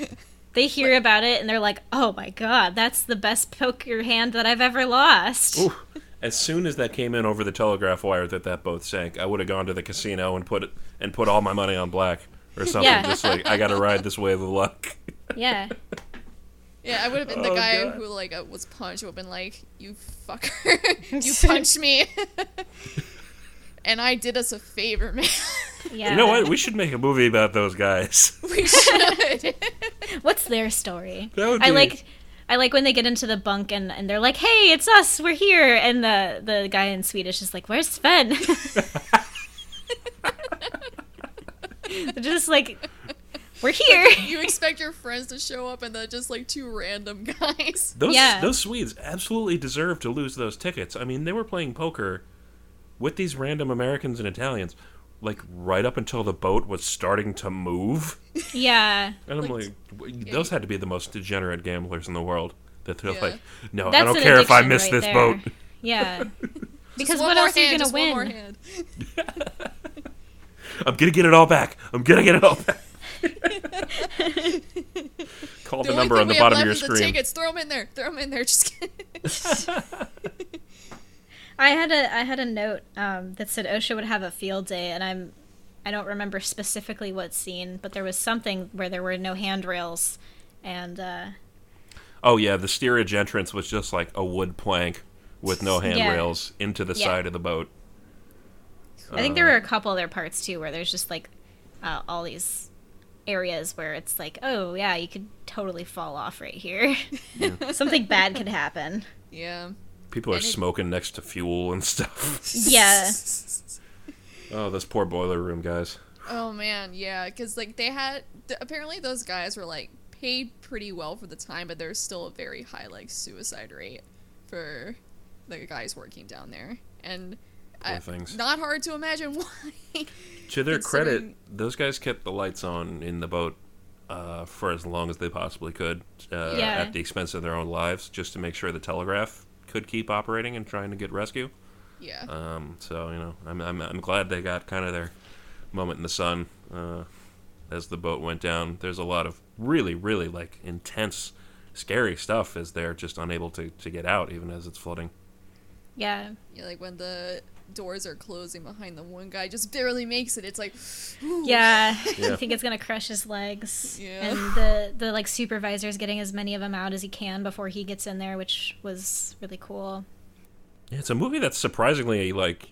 They hear about it and they're like, "Oh my god, that's the best poker hand that I've ever lost." Ooh. As soon as that came in over the telegraph wire that that boat sank, I would have gone to the casino and put and put all my money on black or something. Yeah. Just like I got to ride this wave of luck. Yeah. Yeah, I would have been the Oh, guy God. who like uh, was punched. Would have been like, "You fucker, you punched me," and I did us a favor, man. Yeah. You know what? We should make a movie about those guys. we should. What's their story? That would I be- like I like when they get into the bunk and, and they're like, "Hey, it's us. We're here." And the the guy in Swedish is like, "Where's Sven?" They're just like, "We're here." you expect your friends to show up, and they're just like two random guys. Those Yeah. those Swedes absolutely deserve to lose those tickets. I mean, they were playing poker with these random Americans and Italians, like right up until the boat was starting to move. yeah. And I'm Like, like, those had to be the most degenerate gamblers in the world. That they're Yeah. like, no, That's I don't care if I miss right this there. boat. Yeah. Because Just one what more else are you gonna just one more win? I'm gonna get it all back. I'm gonna get it all back. Call the, only number on the bottom of your is the screen. tickets. Throw them in there. Throw them in there. Just kidding. I had a I had a note um, that said OSHA would have a field day, and I'm I don't remember specifically what scene, but there was something where there were no handrails, and uh, Oh yeah, the steerage entrance was just like a wood plank with no Yeah. handrails into the Yeah. side of the boat. I think there were a couple other parts too where there's just like uh, all these areas where it's like, oh yeah, you could totally fall off right here. Something bad could happen. Yeah. People are it- smoking next to fuel and stuff. Yeah. oh, this poor boiler room, guys. Oh man, yeah, because like they had th- apparently those guys were like paid pretty well for the time, but there's still a very high like suicide rate for the guys working down there, and Poor I- things. not hard to imagine why. To their credit, those guys kept the lights on in the boat uh, for as long as they possibly could, uh, Yeah. at the expense of their own lives, just to make sure the telegraph could keep operating and trying to get rescue. yeah, Um, so you know, I'm, I'm I'm glad they got kind of their moment in the sun uh, as the boat went down. There's a lot of really, really like intense, scary stuff as they're just unable to, to get out, even as it's flooding. Yeah. yeah, like when the doors are closing behind the one guy, just barely makes it. It's like, ooh. Yeah. Yeah. I think it's gonna crush his legs. Yeah. And the the like supervisor's getting as many of them out as he can before he gets in there, which was really cool. Yeah, it's a movie that's surprisingly like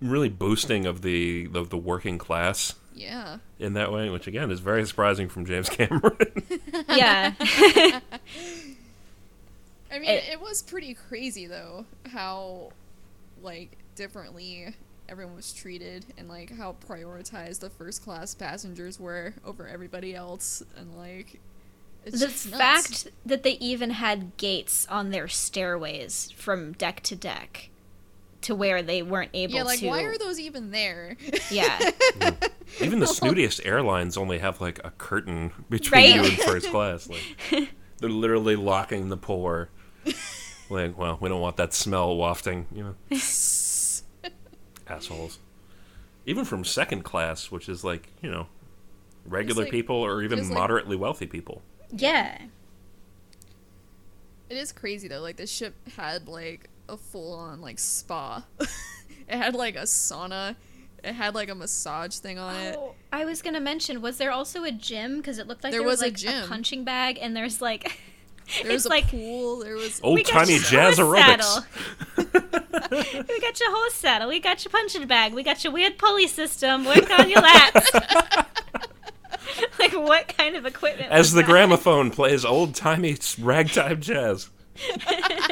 really boosting of the of the working class yeah. in that way, which again is very surprising from James Cameron. Yeah. I mean, It- it, was pretty crazy though how like differently everyone was treated and like how prioritized the first class passengers were over everybody else and like it's the just fact that they even had gates on their stairways from deck to deck to where they weren't able to. yeah like to why are those even there yeah Even the snootiest airlines only have like a curtain between Right? you and first class. Like they're literally locking the poor. Like, well, we don't want that smell wafting, you know. Assholes. Even from second class, which is like, you know, regular like- people or even just like- moderately wealthy people. yeah it is crazy though like the ship had like a full-on like spa it had like a sauna it had like a massage thing on it Oh, I was gonna mention, was there also a gym? Because it looked like There there, was, was a like gym. punching bag, and there's like, there was it's a like pool there was old timey jazz horse aerobics. we got your horse saddle. We got your punching bag. We got your weird pulley system. Work on your lats. like what kind of equipment? As was the that? gramophone plays old timey ragtime jazz.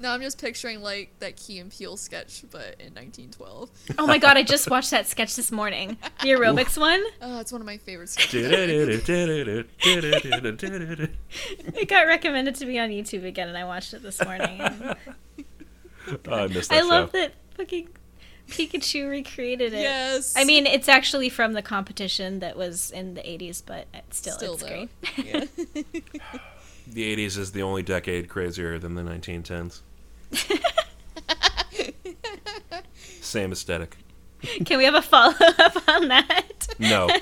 No, I'm just picturing like that Key and Peele sketch, but in 1912. Oh my god! I just watched that sketch this morning. The aerobics one. Oh, it's one of my favorite sketches. It got recommended to me on YouTube again, and I watched it this morning. and Oh, missed that I love show. that fucking Pikachu recreated it. yes. I mean, it's actually from the competition that was in the 80s, but still, still it's though. great. Yeah. The 80s is the only decade crazier than the 1910s. Same aesthetic. Can we have a follow up on that? No.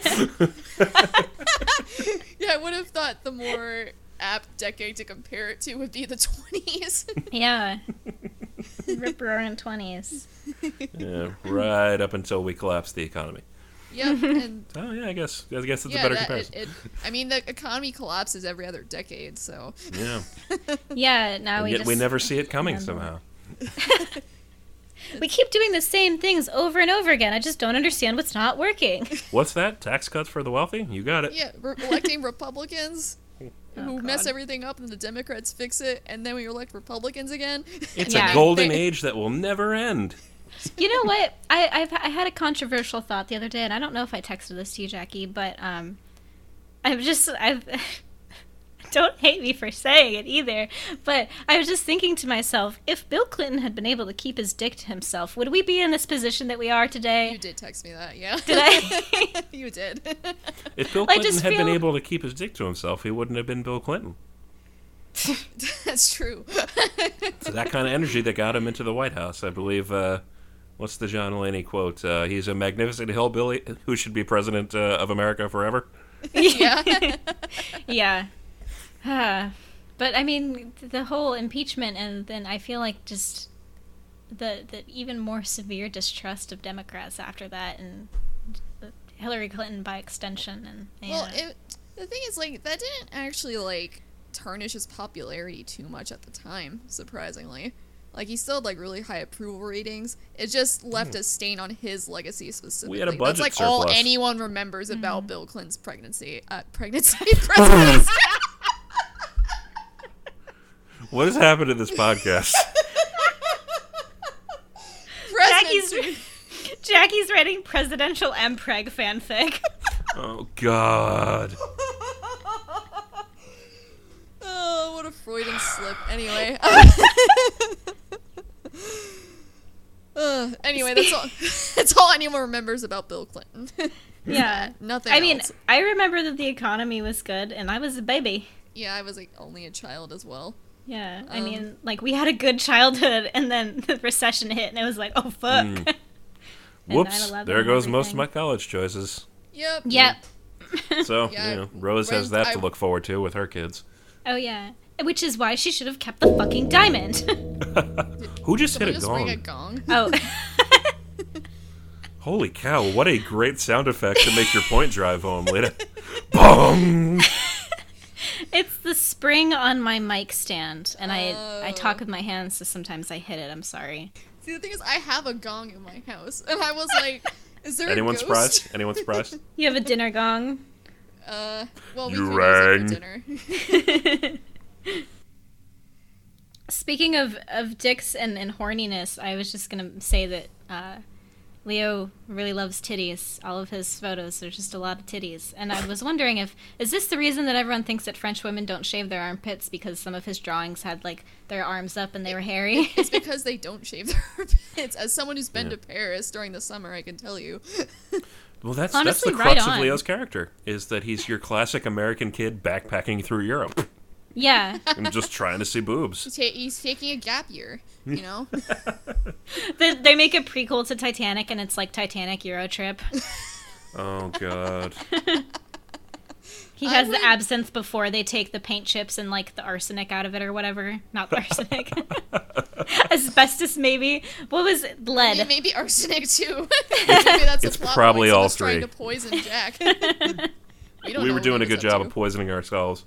yeah, I would have thought the more apt decade to compare it to would be the 20s. Yeah. Rip roaring 20s. yeah, right up until we collapse the economy. Yep. And Oh yeah, I guess I guess it's yeah, a better that, comparison. it, I mean, the economy collapses every other decade, so. yeah, Yeah, now and we yet just we never see it coming handle somehow. we keep doing the same things over and over again. I just don't understand what's not working. What's that? Tax cuts for the wealthy? You got it. Yeah, re- electing Republicans who Oh, mess everything up and the Democrats fix it, and then we elect Republicans again. It's Yeah. a golden They- age that will never end. You know what? I I've, I had a controversial thought the other day, and I don't know if I texted this to you, Jackie, but um, I'm just I've don't hate me for saying it either, but I was just thinking to myself, if Bill Clinton had been able to keep his dick to himself, would we be in this position that we are today? You did text me that, yeah. Did I? you did. If Bill Clinton just had been able to keep his dick to himself, he wouldn't have been Bill Clinton. That's true. It's that kind of energy that got him into the White House. I believe. Uh, what's the John Mulaney quote? Uh, He's a magnificent hillbilly who should be president uh, of America forever. yeah. yeah. Ah. but I mean, the whole impeachment, and then I feel like just the the even more severe distrust of Democrats after that, and Hillary Clinton by extension, and Well, it, the thing is, like, that didn't actually like tarnish his popularity too much at the time. Surprisingly, like he still had like really high approval ratings. It just left a stain on his legacy specifically. Hmm. a budget That's like all anyone remembers Mm-hmm. about Bill Clinton's pregnancy. Uh, pregnancy, presidency. What has happened to this podcast? Jackie's Jackie's writing presidential Mpreg fanfic. Oh God. Oh, what a Freudian slip. Anyway. Uh, anyway, that's all. That's all anyone remembers about Bill Clinton. yeah. Nothing. I mean. I remember that the economy was good, and I was a baby. yeah, I was like only a child as well. Yeah, I Um, mean, like we had a good childhood, and then the recession hit, and it was like, oh fuck. Mm. Whoops. There and goes most of my college choices. Yep. yep. So Yeah, you know, Rose has Rose- that to I- look forward to with her kids. Oh yeah. Which is why she should have kept the fucking diamond. Who just Someone hit a just ring a gong? gong. oh. Holy cow! What a great sound effect to make your point drive home, later. Bong. it's the spring on my mic stand, and I I Oh. talk with my hands, so sometimes I hit it. I'm sorry. See, the thing is, I have a gong in my house, and I was like, "Is there Anyone a ghost?" surprised? Anyone surprised? You have a dinner gong. Uh, well, we You could use rang. for dinner. Speaking of, of dicks and, and horniness, I was just gonna say that uh, Leo really loves titties. All of his photos, there's just a lot of titties. And I was wondering if is this the reason that everyone thinks that French women don't shave their armpits because some of his drawings had like their arms up and they were hairy. it's because they don't shave their armpits. As someone who's been Yeah. to Paris during the summer, I can tell you. Well, that's Honestly, that's the crux on. of Leo's character is that he's your classic American kid backpacking through Europe yeah, and just trying to see boobs. He's, ta- he's taking a gap year, you know. they, they make a prequel to Titanic, and it's like Titanic Euro Trip. Oh God. He I has the would- absinthe before they take the paint chips and like the arsenic out of it or whatever. Not the arsenic. Asbestos, maybe. What was it? I lead? mean, maybe arsenic too. maybe that's a It's plot probably point. all Someone's trying three. to poison Jack. we don't we know were what doing he a good up job to. of poisoning ourselves.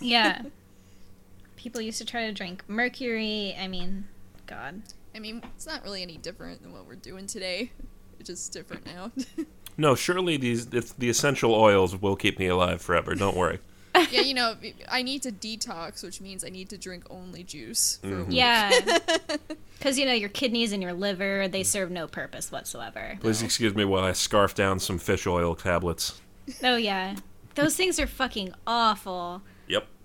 Yeah. People used to try to drink mercury. I mean, God. I mean, it's not really any different than what we're doing today. It's just different now. No, surely these if the essential oils will keep me alive forever. Don't worry. yeah, you know, I need to detox, which means I need to drink only juice. For a Mhm. week. Yeah. Because, you know, your kidneys and your liver, they serve no purpose whatsoever. Please excuse me while I scarf down some fish oil tablets. Oh, yeah. Those things are fucking awful.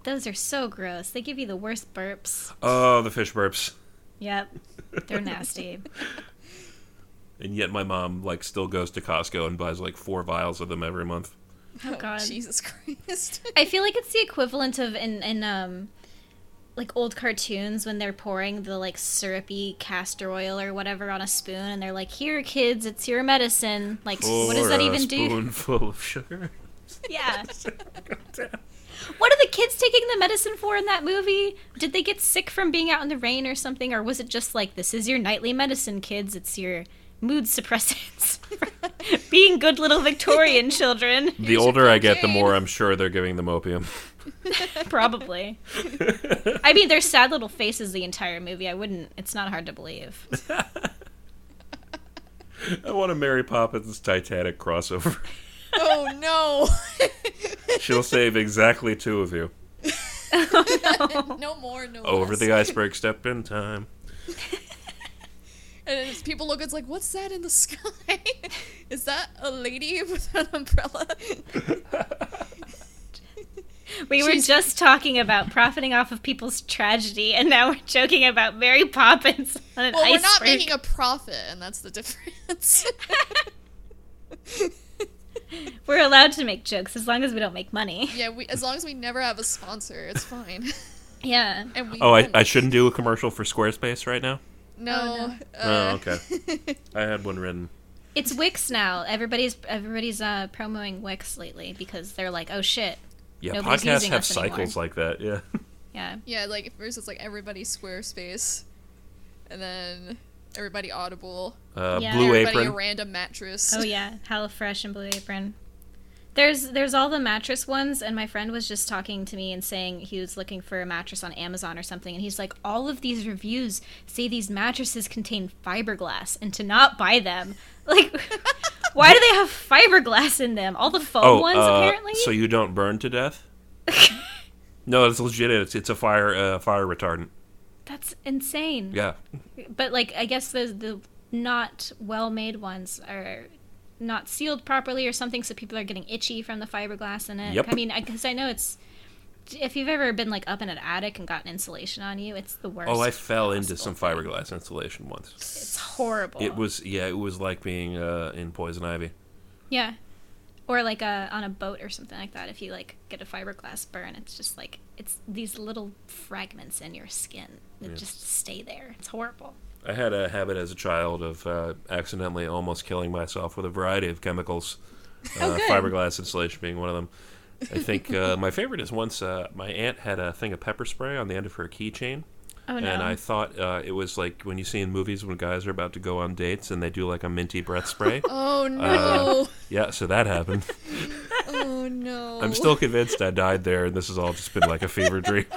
Yep. Those are so gross. They give you the worst burps. Oh, the fish burps. Yep. They're nasty. And yet my mom like still goes to Costco and buys like four vials of them every month. Oh, God. Jesus Christ. I feel like it's the equivalent of in in um like old cartoons when they're pouring the like syrupy castor oil or whatever on a spoon and they're like, "Here, kids, it's your medicine." Like, what does that a even do? Spoonful of sugar. Yeah. What are the kids taking the medicine for in that movie? Did they get sick from being out in the rain or something, or was it just like, "This is your nightly medicine, kids. It's your mood suppressants." being good little Victorian children, The older I get, the more I'm sure they're giving them opium. probably. I mean, they're sad little faces the entire movie. I wouldn't. It's not hard to believe. I want a Mary Poppins Titanic crossover. Oh no. She'll save exactly two of you. no more, no Over less. the iceberg, step in time. And it's, people look, it's like, what's that in the sky? Is that a lady with an umbrella? We were She's- just talking about profiting off of people's tragedy, and now we're joking about Mary Poppins on an well, we're iceberg. not making a profit, and that's the difference. We're allowed to make jokes as long as we don't make money. yeah, we, as long as we never have a sponsor, it's fine. Yeah. And we Oh, I. I shouldn't do a commercial for Squarespace right now? no. Oh, Oh, uh, okay. I had one written. It's Wix now. Everybody's everybody's uh, promoting Wix lately because they're like, oh shit. Yeah, Nobody's podcasts using have us anymore. cycles like that. Yeah. Yeah. Yeah, like at first it's like everybody Squarespace, and then everybody Audible, Uh, Yeah. Blue everybody Apron. a random mattress. Oh yeah, HelloFresh and Blue Apron. There's there's all the mattress ones, and my friend was just talking to me and saying he was looking for a mattress on Amazon or something, and he's like, all of these reviews say these mattresses contain fiberglass, and to not buy them, like, why do they have fiberglass in them? All the foam Oh, ones uh, apparently. so you don't burn to death? no, it's legit. It's it's a fire uh, fire retardant. That's insane. Yeah. But like, I guess the the not well made ones are not sealed properly or something, so people are getting itchy from the fiberglass in it. Yep. I mean, because I, know it's. If you've ever been like up in an attic and gotten insulation on you, it's the worst. Oh, I fell into some fiberglass insulation once. It's horrible. It was yeah, it was like being uh, in poison ivy. Yeah. Or like a, on a boat or something like that. If you like get a fiberglass burn, it's just like it's these little fragments in your skin that Yeah. just stay there. It's horrible. I had a habit as a child of uh, accidentally almost killing myself with a variety of chemicals. Oh, Uh, fiberglass insulation being one of them. I think uh, my favorite is once uh, my aunt had a thing of pepper spray on the end of her keychain, Oh no. and I thought uh, it was like when you see in movies when guys are about to go on dates and they do like a minty breath spray. Oh no! yeah, so that happened. oh no! I'm still convinced I died there, and this has all just been like a fever dream.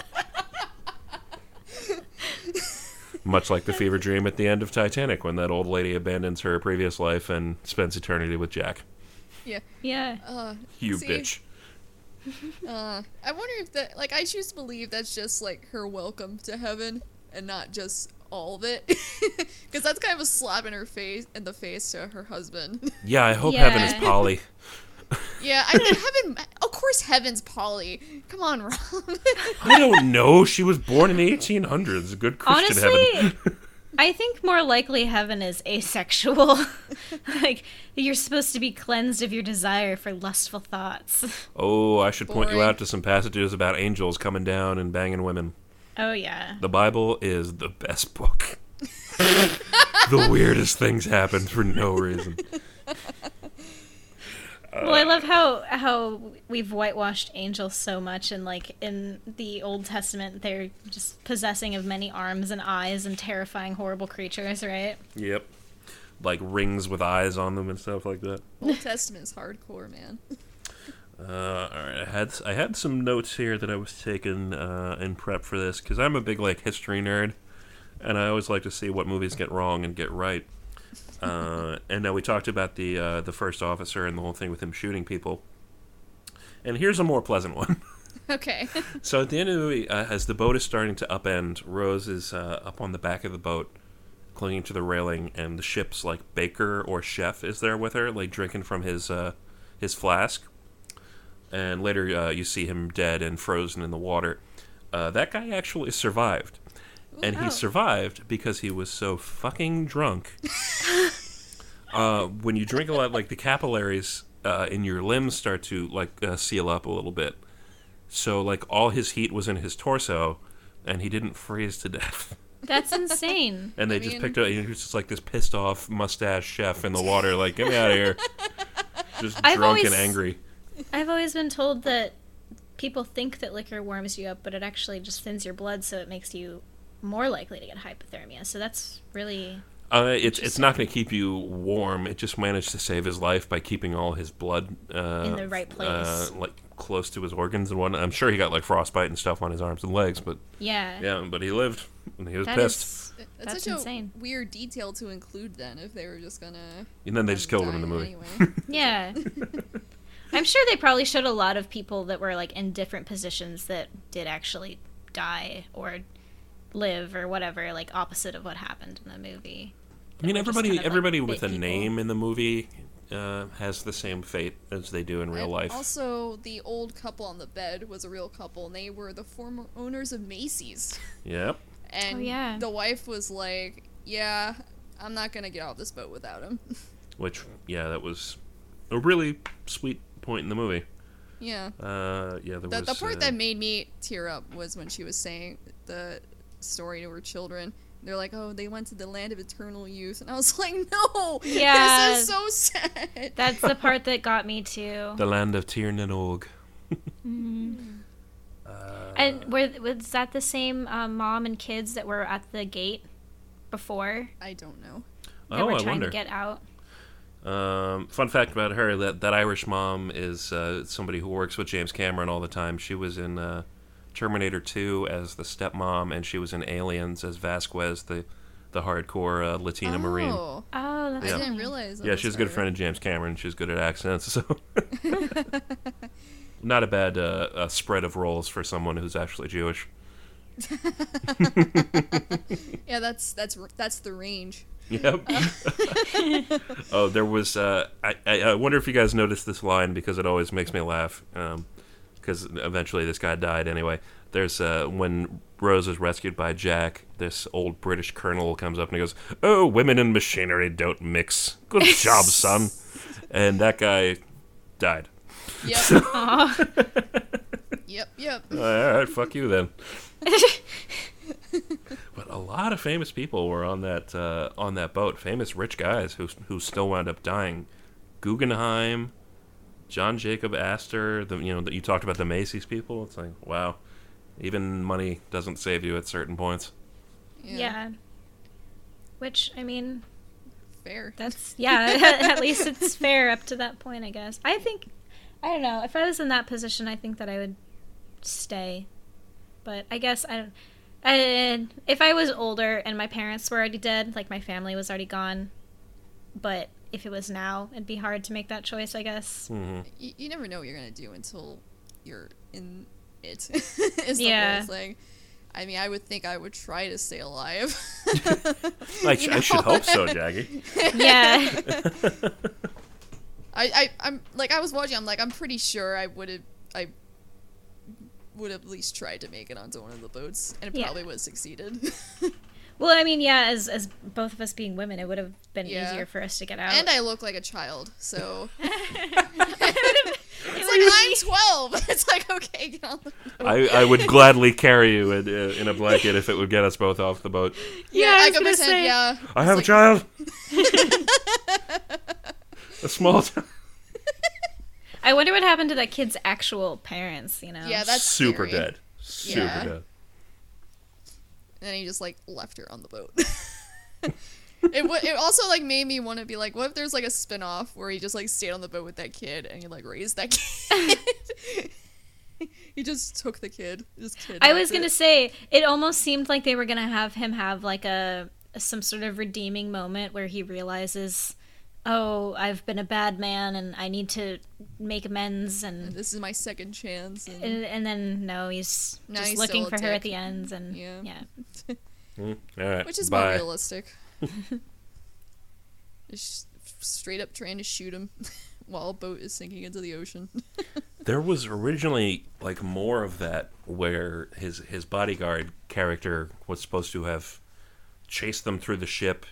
Much like the fever dream at the end of Titanic when that old lady abandons her previous life and spends eternity with Jack. Yeah. yeah. Uh, You see, bitch. Uh, I wonder if that, like, I choose to believe that's just like her welcome to heaven, and not just all of it, because that's kind of a slap in her face, in the face to her husband. Yeah, I hope heaven is poly. yeah, I mean, heaven. Of course, heaven's poly. Come on, Rob. I don't know. She was born in the 1800s. Good Christian Honestly, heaven. I think more likely heaven is asexual. like you're supposed to be cleansed of your desire for lustful thoughts. Oh, I should point you out to some passages about angels coming down and banging women. Oh yeah. The Bible is the best book. the weirdest things happen for no reason. Well, I love how how we've whitewashed angels so much, and like in the Old Testament, they're just possessing of many arms and eyes and terrifying, horrible creatures, right? Yep. Like rings with eyes on them and stuff like that. Old Testament's hardcore, man. Uh, all right, I had I had some notes here that I was taking uh, in prep for this because I'm a big like history nerd, and I always like to see what movies get wrong and get right. Uh, and now we talked about the uh, the first officer and the whole thing with him shooting people. And here's a more pleasant one. Okay. So at the end of the movie, uh, as the boat is starting to upend, Rose is uh, up on the back of the boat, clinging to the railing, and the ship's like baker or chef is there with her, like drinking from his uh, his flask. And later, uh, you see him dead and frozen in the water. Uh, that guy actually survived, and Wow. he survived because he was so fucking drunk. uh, when you drink a lot, like the capillaries uh, in your limbs start to like uh, seal up a little bit. So like all his heat was in his torso, and he didn't freeze to death. That's insane. And they I just mean- picked up. He was just like this pissed off mustache chef in the water, like get me out of here. Just I've drunk and angry. I've always been told that people think that liquor warms you up, but it actually just thins your blood, so it makes you more likely to get hypothermia. So that's really Uh, it's it's not going to keep you warm. It just managed to save his life by keeping all his blood uh, In the right place. uh, like close to his organs and whatnot. I'm sure he got like frostbite and stuff on his arms and legs, but yeah. yeah, but he lived and he was That pissed. is- That's, That's such insane. a weird detail to include then if they were just gonna. And then they just killed him in the movie. Anyway. Yeah. I'm sure they probably showed a lot of people that were like in different positions that did actually die or live or whatever, like opposite of what happened in the movie. I mean, That were just everybody kind of, everybody bit with a people. name in the movie uh, has the same fate as they do in real And life. Also, the old couple on the bed was a real couple, and they were the former owners of Macy's. Yep. And Oh, yeah. the wife was like, "Yeah, I'm not gonna get off this boat without him." Which, yeah, that was a really sweet point in the movie. yeah. Uh, yeah, there The, was the part uh, that made me tear up was when she was saying the story to her children. They're like, "Oh, they went to the land of eternal youth," and I was like, "No, Yeah. this is so sad." That's the part that got me too. the land of Tir na Og. And were, was that the same um, mom and kids that were at the gate before? I don't know. That Oh, were I trying wonder. to get out. Um, fun fact about her that that Irish mom is uh, somebody who works with James Cameron all the time. She was in uh, Terminator 2 as the stepmom, and she was in Aliens as Vasquez, the the hardcore uh, Latina Marine. Oh, Oh, that's I didn't realize. That Yeah, she's a good friend of James Cameron. She's good at accents, so not a bad uh, uh, spread of roles for someone who's actually Jewish. Yeah, that's that's that's the range. Yep. oh, there was. Uh, I, I I wonder if you guys noticed this line because it always makes me laugh. Because eventually this guy died anyway. There's uh, when Rose is rescued by Jack. This old British colonel comes up and he goes, "Oh, women and machinery don't mix. Good job, son." And that guy died. Yep. Yep. Yep. All right, fuck you then. but a lot of famous people were on that uh, on that boat. Famous rich guys who who still wound up dying. Guggenheim, John Jacob Astor. The you know that you talked about the Macy's people. It's like wow, even money doesn't save you at certain points. yeah. Which I mean, Fair. that's yeah. at least it's fair up to that point, I guess. I think I don't know. If I was in that position, I think that I would stay. But I guess I don't. I, if I was older and my parents were already dead, like my family was already gone, but if it was now, it'd be hard to make that choice, I guess. hmm You, you never know what you're gonna do until you're in it. is the Yeah. whole thing. I mean, I would think I would try to stay alive. I, You I should hope so, Jaggy. Yeah. I, I, I'm like I was watching. I'm like I'm pretty sure I would have. I would have at least tried to make it onto one of the boats, and it Yeah. probably would have succeeded. Well, I mean, yeah, as as both of us being women, it would have been Yeah. easier for us to get out. and I look like a child, so It's it's like I'm 12. It's like okay, get on the boat. I, I would gladly carry you in, uh, in a blanket if it would get us both off the boat. Yeah, I I was could gonna pretend. say- Yeah, I have a child. a small child. I wonder what happened to that kid's actual parents. You know. Yeah, that's super scary. dead. Super Yeah. dead. And he just like left her on the boat. it w- it also like made me want to be like, what if there's like a spin-off where he just like stayed on the boat with that kid and he like raised that kid. he just took the kid. Just kidnapped I was gonna say it almost seemed like they were gonna have him have like a some sort of redeeming moment where he realizes, oh, I've been a bad man and I need to make amends and. This is my second chance. And, And, and then no, he's Now just he's looking for a her at the ends, and Yeah. yeah, Mm, all right. which is Bye. more realistic. just straight up trying to shoot him while a boat is sinking into the ocean. There was originally like more of that where his his bodyguard character was supposed to have chased them through the ship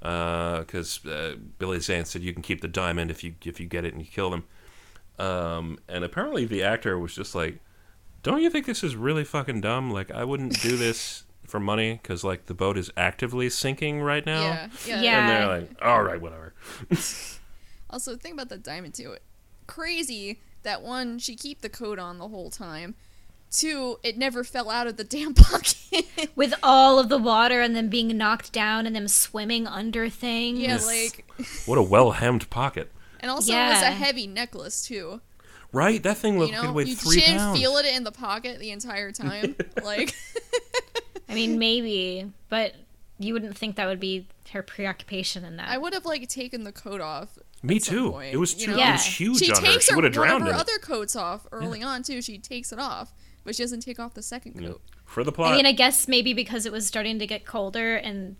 because uh, Billy Zane said you can keep the diamond if you if you get it and you kill them. Um, and apparently the actor was just like, "Don't you think this is really fucking dumb? Like I wouldn't do this for money because like the boat is actively sinking right now." yeah, yeah. Yeah. And they're like, "All right, whatever." Also, think about the diamond too. Crazy that one, she keep the coat on the whole time. Two, it never fell out of the damn pocket. with all of the water and them being knocked down and them swimming under things. yeah, Yes. like, What a well hemmed pocket, and also it was a heavy necklace too. right? That thing You looked know, could weigh you three didn't pounds. feel it in the pocket the entire time. like, I mean, maybe, but you wouldn't think that would be her preoccupation in that. I would have like taken the coat off. Me too. point, It was you too. know? It was huge She on her. takes She her, would have one drowned of her other coats off early on too. She takes it off, but she doesn't take off the second coat. for the plot. I mean, I guess maybe because it was starting to get colder, and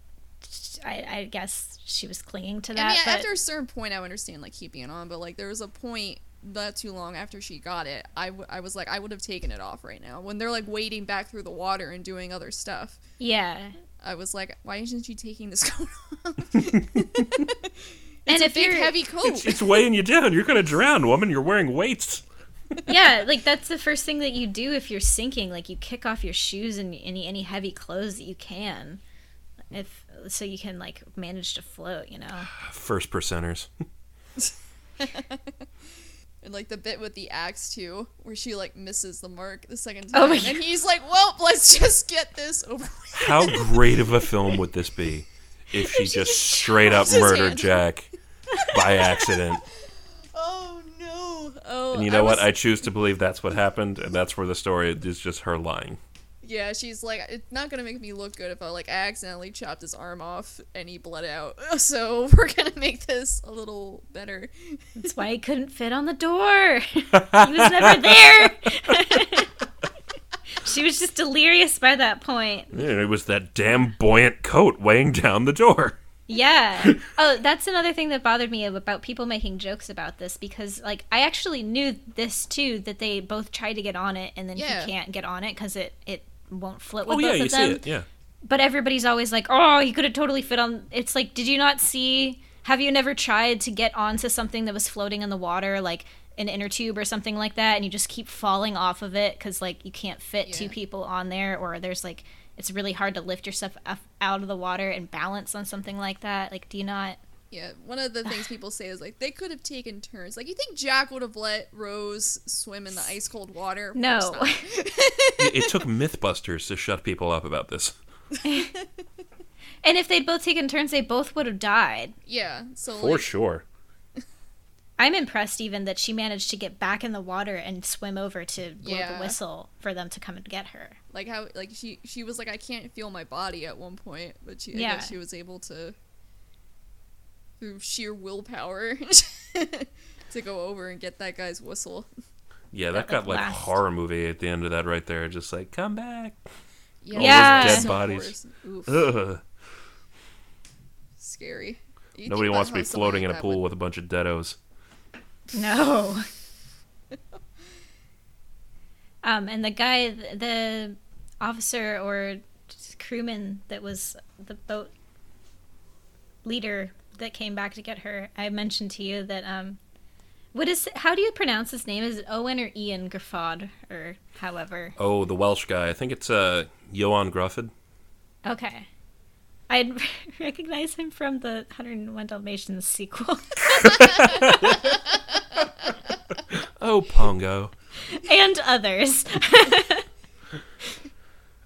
I, I guess she was clinging to that. I mean, but after a certain point, I would understand like keeping it on, but like there was a point not too long after she got it, I, w- I was like, I would have taken it off right now. When they're like wading back through the water and doing other stuff, yeah, I was like, why isn't she taking this coat off? and a if big you're heavy it's, coat. it's weighing you down. You're gonna drown, woman. You're wearing weights. Yeah, like that's the first thing that you do if you're sinking. Like you kick off your shoes and any any heavy clothes that you can, if so you can like manage to float. You know. First percenters. and like the bit with the axe too, where she like misses the mark the second Oh time, my and he's like, "Well, let's just get this over." with." How great of a film would this be if she just straight up murdered hand. Jack by accident? Oh! Oh, And you know what? was- I choose to believe that's what happened, and that's where the story is just her lying. Yeah, she's like, it's not gonna make me look good if I like accidentally chopped his arm off and he bled out. So we're gonna make this a little better. That's why he couldn't fit on the door. he was never there. She was just delirious by that point. Yeah, it was that damn buoyant coat weighing down the door. Yeah. Oh, that's another thing that bothered me about people making jokes about this because, like, I actually knew this too that they both tried to get on it and then Yeah. he can't get on it because it it won't float oh, with Oh yeah, both you of see them. it. Yeah. But everybody's always like, "Oh, you could have totally fit on." It's like, did you not see? Have you never tried to get onto something that was floating in the water, like an inner tube or something like that, and you just keep falling off of it because like you can't fit two people on there, or there's like it's really hard to lift yourself up out of the water and balance on something like that. Like, do you not? Yeah, one of the things people say is like they could have taken turns. Like you think Jack would have let Rose swim in the ice cold water? No. it, it took MythBusters to shut people up about this. And if they'd both taken turns, they both would have died. yeah, so For like, sure. I'm impressed even that she managed to get back in the water and swim over to blow Yeah. the whistle for them to come and get her. Like how like she she was like I can't feel my body at one point, but she I Yeah. guess she was able to through sheer willpower to go over and get that guy's whistle. Yeah, that That, got like, like horror movie at the end of that right there. Just like come back. Yeah, All those Yeah. dead bodies. horrors. Oof, Ugh. scary. You Nobody wants to be someone floating in a that would- pool with a bunch of deados. No. Um, and the guy, the officer or crewman that was the boat leader that came back to get her, I mentioned to you that um, what is how do you pronounce his name? Is it Owen or Ian Graffod or however? Oh, the Welsh guy. I think it's uh Ioan Gruffudd. Okay. I'd recognize him from the 101 Dalmatians sequel. Oh, Pongo. And others.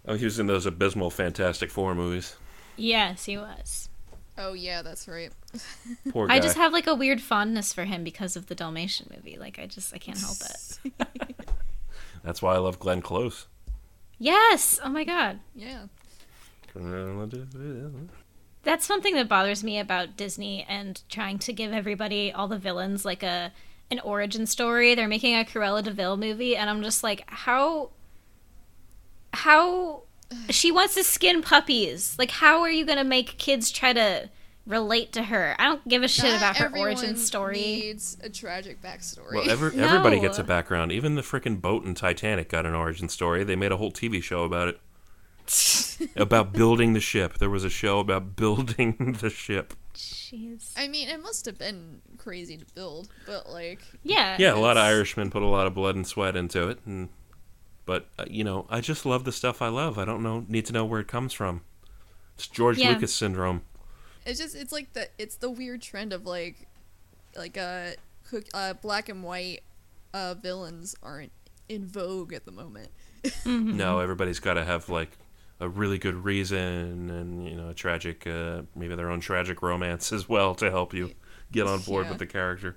Oh, he was in those abysmal Fantastic Four movies. yes, he was. Oh yeah, that's right. Poor guy. I just have like a weird fondness for him because of the Dalmatian movie. Like I just I can't help it. That's why I love Glenn Close. Yes. Oh my god. Yeah. That's something that bothers me about Disney and trying to give everybody all the villains like a an origin story. They're making a Cruella de Vil movie and I'm just like how how she wants to skin puppies. Like how are you going to make kids try to relate to her? I don't give a shit Not about her origin story. Needs a tragic backstory. Well, every, everybody gets a background. Even the freaking boat in Titanic got an origin story. They made a whole TV show about it. about building the ship. There was a show about building the ship. Jeez. I mean, it must have been crazy to build, but like, Yeah. Yeah, a lot of Irishmen put a lot of blood and sweat into it, and but uh, you know, I just love the stuff I love. I don't know need to know where it comes from. It's George Yeah. Lucas syndrome. it's just it's like the it's the weird trend of like, like uh, cook, uh black and white, uh villains aren't in vogue at the moment. Mm-hmm. No, everybody's got to have like a really good reason and you know a tragic, uh, maybe their own tragic romance as well to help you get on board Yeah. with the character.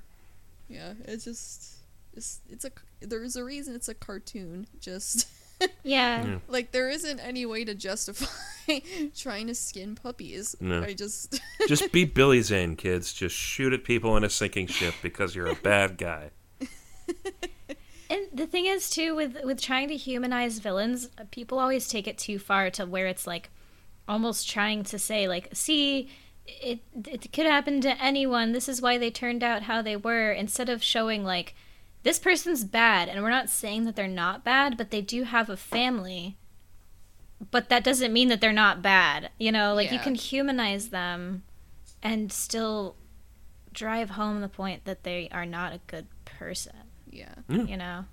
Yeah, it's just, it's it's a there's a reason it's a cartoon. Just Yeah. Yeah. like there isn't any way to justify trying to skin puppies. No. I just Just be Billy Zane, kids. Just shoot at people in a sinking ship because you're a bad guy. And the thing is too with with trying to humanize villains, uh, people always take it too far to where it's like almost trying to say like, see, it it could happen to anyone. This is why they turned out how they were instead of showing like this person's bad and we're not saying that they're not bad, but they do have a family. But that doesn't mean that they're not bad. You know, like you can humanize them and still drive home the point that they are not a good person, yeah. you know.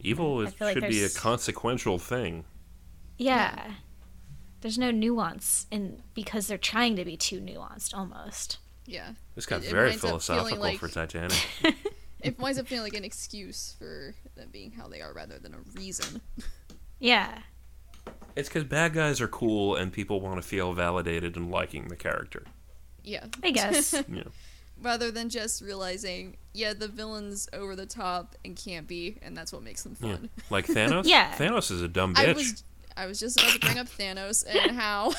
Evil is, feel like should be a consequential thing. Yeah. There's no nuance in because they're trying to be too nuanced almost. Yeah. This got It- it very winds up feeling philosophical like- for Titanic. It winds up feeling like an excuse for them being how they are rather than a reason. Yeah. it's because bad guys are cool and people want to feel validated and liking the character. Yeah. I guess. Yeah. Rather than just realizing, yeah, the villain's over the top and can't be, and that's what makes them Yeah. fun. Like Thanos? Yeah. Thanos is a dumb I bitch. was I was just about to bring up Thanos and how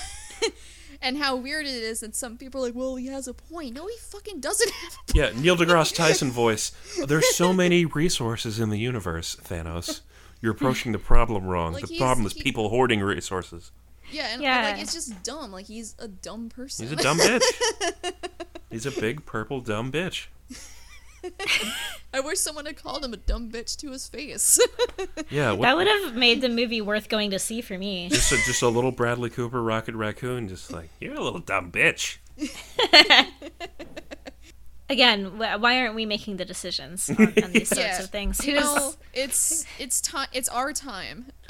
and how weird it is that some people are like, well, he has a point. No, he fucking doesn't have a point. Yeah, Neil deGrasse Tyson voice. There's so many resources in the universe, Thanos. You're approaching the problem wrong. Like, the problem is he- people hoarding resources. Yeah, and Yeah. like it's just dumb. Like he's a dumb person. He's a dumb bitch. He's a big purple dumb bitch. I wish someone had called him a dumb bitch to his face. Yeah, what, That would have made the movie worth going to see for me. just a, just a little Bradley Cooper Rocket Raccoon, just like you're a little dumb bitch. Again, why aren't we making the decisions on, on these sorts Yeah. of things? you Who's- know, it's it's time. It's our time.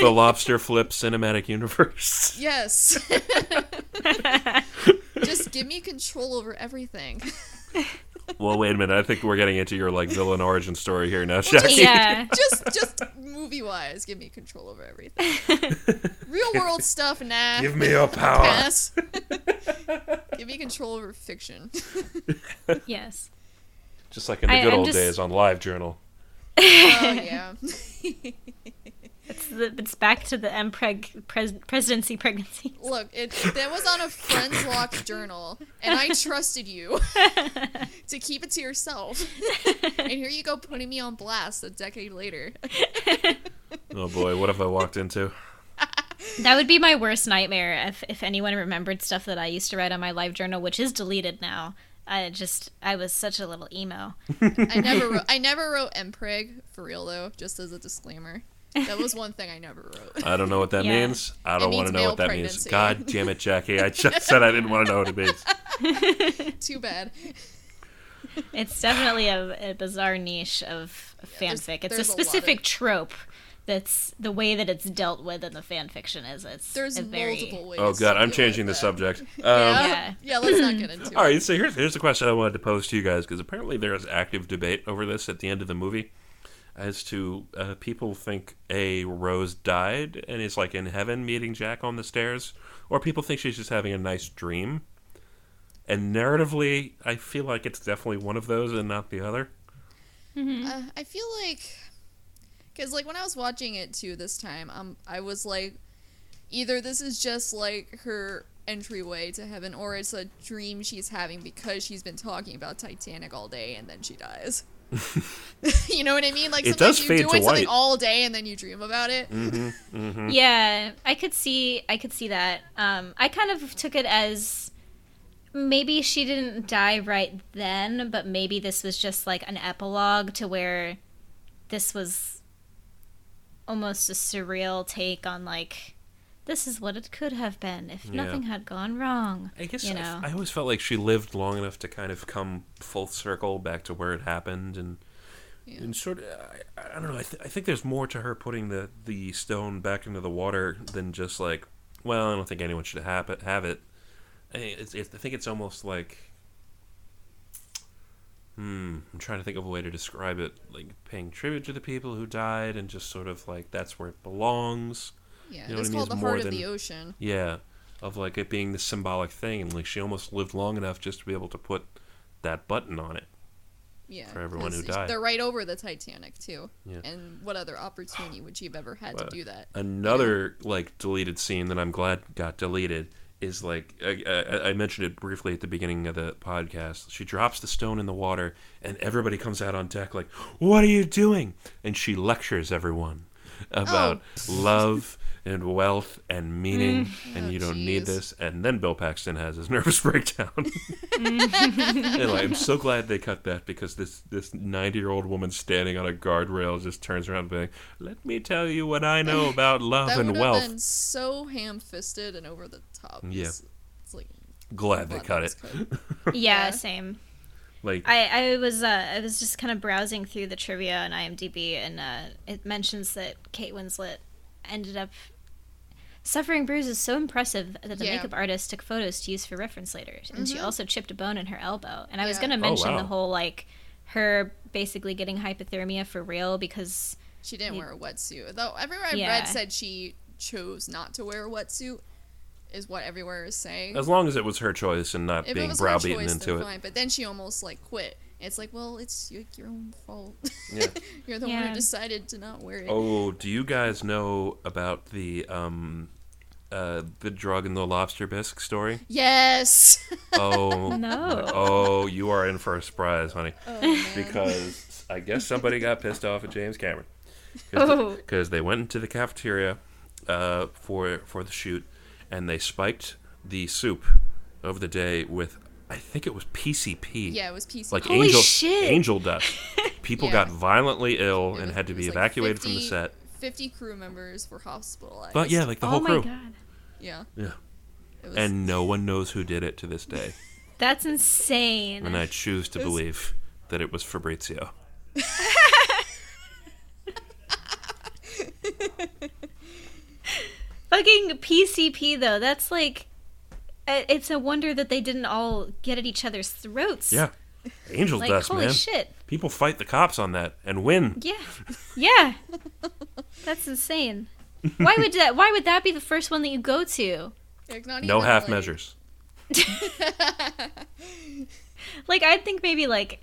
The Lobster Flip cinematic universe. yes. just give me control over everything. Well, wait a minute. I think we're getting into your like villain origin story here now, Jackie. yeah. just just movie wise, give me control over everything. Real world stuff, nah. Give me your power. Pass. give me control over fiction. Yes. Just like in the I- good I'm old just- days on Live Journal. Oh yeah. It's, the, it's back to the MPreg pres, presidency pregnancy. Look, it that was on a friends lock journal, and I trusted you to keep it to yourself. And here you go, putting me on blast a decade later. Oh boy, what have I walked into? That would be my worst nightmare if, if anyone remembered stuff that I used to write on my live journal, which is deleted now. I just I was such a little emo. I never wrote. I never wrote MPreg for real though. Just as a disclaimer, that was one thing I never wrote. I don't know what that Yeah. means. I don't want to know what that means. God damn it, Jackie. I just said I didn't want to know what it means. Too bad. It's definitely a, a bizarre niche of there's- fanfic. it's a there's a of- specific trope that's the way that it's dealt with in the fan fiction is. It's There's a very multiple ways. Oh god, to I'm changing the that. subject. Um, Yeah. Yeah. yeah, let's not get into it. All right, so here's here's the question I wanted to pose to you guys because apparently there is active debate over this at the end of the movie, as to uh, people think a Rose died and is like in heaven meeting Jack on the stairs, or people think she's just having a nice dream. And narratively, I feel like it's definitely one of those and not the other. Uh, I feel like, because like when I was watching it too this time, um, I was like, either this is just like her entryway to heaven, or it's a dream she's having because she's been talking about Titanic all day and then she dies. you know what I mean? Like It sometimes does you're fade to doing something white. all day and then you dream about it. Yeah, I could see I could see that. Um, I kind of took it as maybe she didn't die right then, but maybe this was just like an epilogue to where this was almost a surreal take on like this is what it could have been if Yeah. nothing had gone wrong. I guess you I- know. I, always felt like she lived long enough to kind of come full circle back to where it happened, and Yeah. and sort of I, I don't know. I, th- I think there's more to her putting the the stone back into the water than just like, well, I don't think anyone should have it. Have it. I, it's, it's, I think it's almost like. Hmm, I'm trying to think of a way to describe it. Like paying tribute to the people who died, and just sort of like that's where it belongs. Yeah, You know it's I mean? called the heart of the ocean. Yeah, of like it being the symbolic thing, and like she almost lived long enough just to be able to put that button on it. Yeah, for everyone who died. They're right over the Titanic too. Yeah. And what other opportunity would she have ever had Well, to do that? Another like deleted scene that I'm glad got deleted is like I, I, I mentioned it briefly at the beginning of the podcast. She drops the stone in the water, and everybody comes out on deck like, "What are you doing?" And she lectures everyone about oh. love and wealth and meaning, and Oh, you don't need this. And then Bill Paxton has his nervous breakdown. and like, I'm so glad they cut that because this this 90 year old woman standing on a guardrail just turns around and being, "Let me tell you what I know about love That and would have wealth." been so ham-fisted and over the top. Yeah. It's, it's like Glad they cut it. cut. yeah, Yeah. same. Like, I, I was uh, I was just kind of browsing through the trivia on IMDb, and uh, it mentions that Kate Winslet ended up suffering bruises so impressive that the Yeah. makeup artist took photos to use for reference later, and she also chipped a bone in her elbow. And I was gonna Oh, mention wow. the whole like her basically getting hypothermia for real because She didn't You- wear a wetsuit. Though everywhere I Yeah. read said she chose not to wear a wetsuit, is what everywhere is saying. as long as it was her choice and not if it being was her browbeaten choice, into then it. fine. But then she almost like quit. It's like, well, it's your, your own fault. Yeah. You're the one who decided to not wear it. Oh, do you guys know about the um, uh, the drug and the lobster bisque story? Yes. Oh No. Oh, you are in for a surprise, honey. oh, because I guess somebody got pissed off at James Cameron. Oh. because they went into the cafeteria uh, for for the shoot, and they spiked the soup of the day with I think it was PCP. Yeah, it was PC. like Holy angel shit. angel dust. People Yeah. got violently ill It and was- had to be was like evacuated from the set. 50 crew members were hospitalized. But yeah, like the whole crew. oh whole my crew. god. yeah. Yeah. Was, And no one knows who did it to this day. That's insane. And I choose to was- believe that it was Fabrizio. Fucking PCP though. That's like it's a wonder that they didn't all get at each other's throats. Yeah. Angel Like dust, holy man. shit. People fight the cops on that and win. Yeah. Yeah. That's insane. Why would that why would that be the first one that you go to? not No half like- measures. Like I'd think maybe like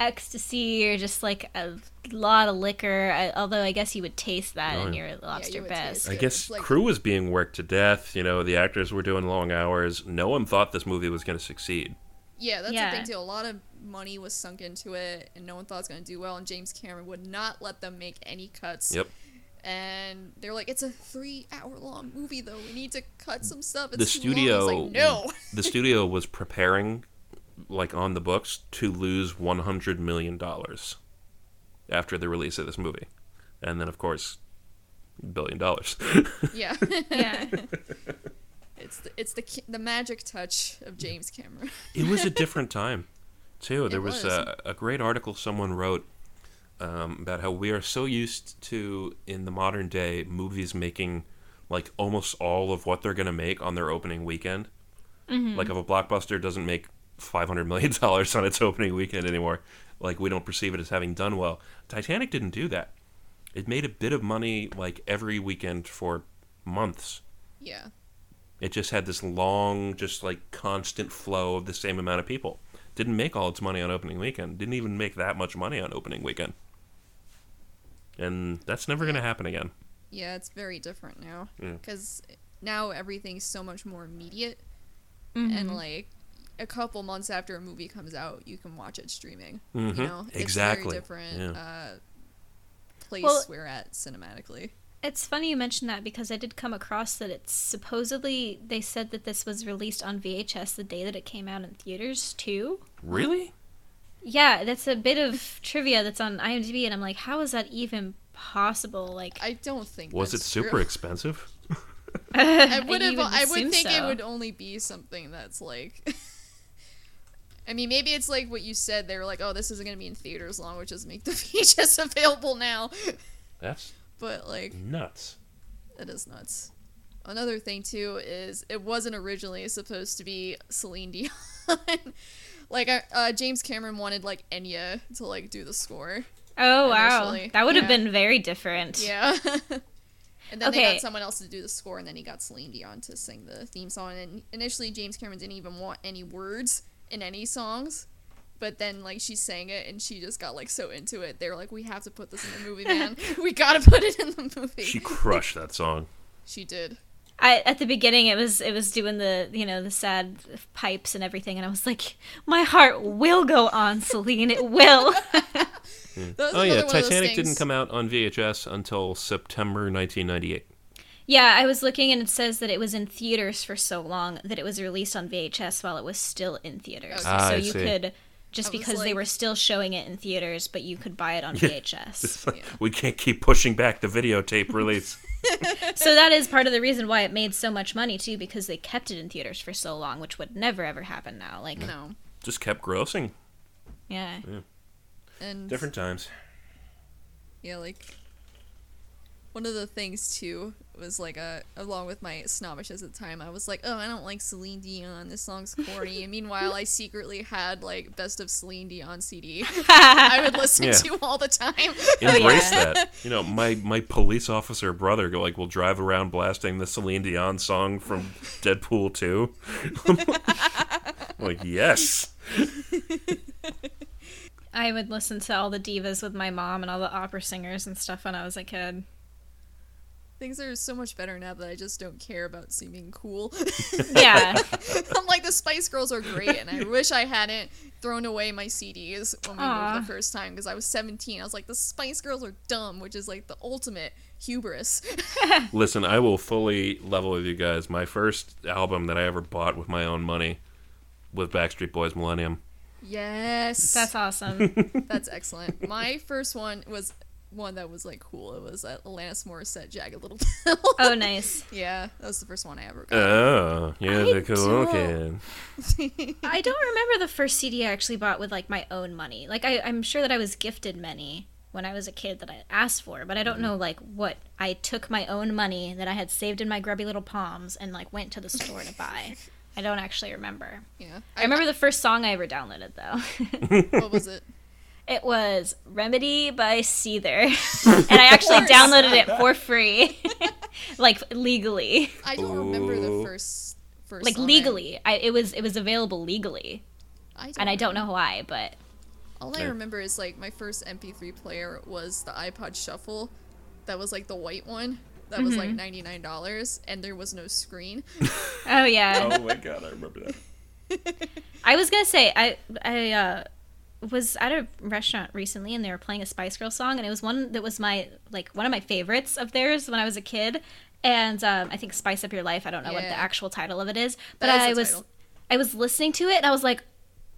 ecstasy or just like a lot of liquor. I, although I guess you would taste that Oh, in your lobster would best. I guess like- crew was being worked to death. You know, the actors were doing long hours. No one thought this movie was going to succeed. Yeah, that's Yeah. the thing too. A lot of money was sunk into it, and no one thought it was going to do well. And James Cameron would not let them make any cuts. Yep. And they're like, "It's a three-hour-long movie, though. We need to cut some stuff." It's the studio like, no. the studio was preparing like on the books to lose 100 million dollars after the release of this movie. And then of course billion dollars. yeah, yeah. it's the it's the the magic touch of James Cameron. it was a different time too. There was, was. A, a great article someone wrote um, about how we are so used to in the modern day movies making like almost all of what they're going to make on their opening weekend. Like if a blockbuster doesn't make 500 million dollars on its opening weekend anymore like we don't perceive it as having done well. Titanic didn't do that. It made a bit of money like every weekend for months. Yeah, it just had this long, just like constant flow of the same amount of people. Didn't make all its money on opening weekend. Didn't even make that much money on opening weekend. And that's never going to happen again. yeah, it's very different now Yeah. because now everything's so much more immediate, Mm-hmm. and like a couple months after a movie comes out, you can watch it streaming. Mhm. You know, Exactly. It's very different. Yeah. Uh, place Well- we're at cinematically. It's funny you mentioned that because I did come across that it's supposedly they said that this was released on VHS the day that it came out in theaters too. Really? Yeah, that's a bit of trivia that's on IMDb, and I'm like, how is that even possible? Like, I don't think Was it super True. expensive? I would have. I would assume think it would only be something that's like. I mean, maybe it's like what you said. They were like, "Oh, this isn't going to be in theaters long, which is make the VHS available now." That's But like, nuts. That is nuts. Another thing too is it wasn't originally supposed to be Celine Dion. like uh, uh, James Cameron wanted like Enya to like do the score. oh wow, that would have yeah. been very different. Yeah. and then they got someone else to do the score, and then he got Celine Dion to sing the theme song. And initially, James Cameron didn't even want any words in any songs. But then, like, she sang it, and she just got like so into it. They were like, "We have to put this in the movie, man. we gotta put it in the movie." She crushed that song. she did. I at the beginning it was it was doing the you know the sad pipes and everything, and I was like, my heart will go on, Celine. It will. That Oh yeah, one of those Titanic didn't come out on VHS until September 1998. yeah, I was looking and it says that it was in theaters for so long that it was released on VHS while it was still in theaters. Okay. Ah, so I you see. could just I was because they were still showing it in theaters, but you could buy it on VHS. It's like, Yeah. We can't keep pushing back the videotape release. so that is part of the reason why it made so much money too, because they kept it in theaters for so long, which would never ever happen now. Like, No. Just kept grossing. Yeah. yeah. And Different times. Yeah, like one of the things too was like uh along with my snobbishness at the time, I was like, oh, I don't like Celine Dion. This song's corny. and meanwhile, I secretly had like best of Celine Dion CD. I would listen Yeah. to all the time. Embrace yeah. that. You know, my my police officer brother go like will drive around blasting the Celine Dion song from Deadpool 2. like, yes. I would listen to all the divas with my mom and all the opera singers and stuff when I was a kid. Things are so much better now that I just don't care about seeming cool. Yeah. I'm like the Spice Girls are great, and I wish I hadn't thrown away my CDs when we Aw. moved the first time because I was 17. I was like, the Spice Girls are dumb, which is like the ultimate hubris. Listen, I will fully level with you guys. My first album that I ever bought with my own money was Backstreet Boys Millennium. yes, That's awesome. That's excellent. My first one was one that was like cool. It was uh, Alanis Morissette, Jagged Little Pill. Oh, nice. yeah, that was the first one I ever got. Oh, you're I the cool don't- kid. I don't remember the first CD I actually bought with like my own money. Like I, I'm sure that I was gifted many when I was a kid that I asked for, but I don't know like what I took my own money that I had saved in my grubby little palms and like went to the store to buy. I don't actually remember. yeah, I remember the first song I ever downloaded though. What was it? It was Remedy by Seether, and I actually downloaded it for free, like legally, I don't remember the first first. like song legally. I, it was it was available legally, I don't and I don't know why, but All I remember is like my first MP3 player was the iPod Shuffle, that was like the white one. That was Mm-hmm. like ninety nine dollars, and there was no screen. oh yeah. Oh my god, I remember that. I was gonna say I I uh, was at a restaurant recently and they were playing a Spice Girl song and it was one that was my like one of my favorites of theirs when I was a kid and um, I think Spice Up Your Life I don't know what the actual title of it is but is I was title. I was listening to it and I was like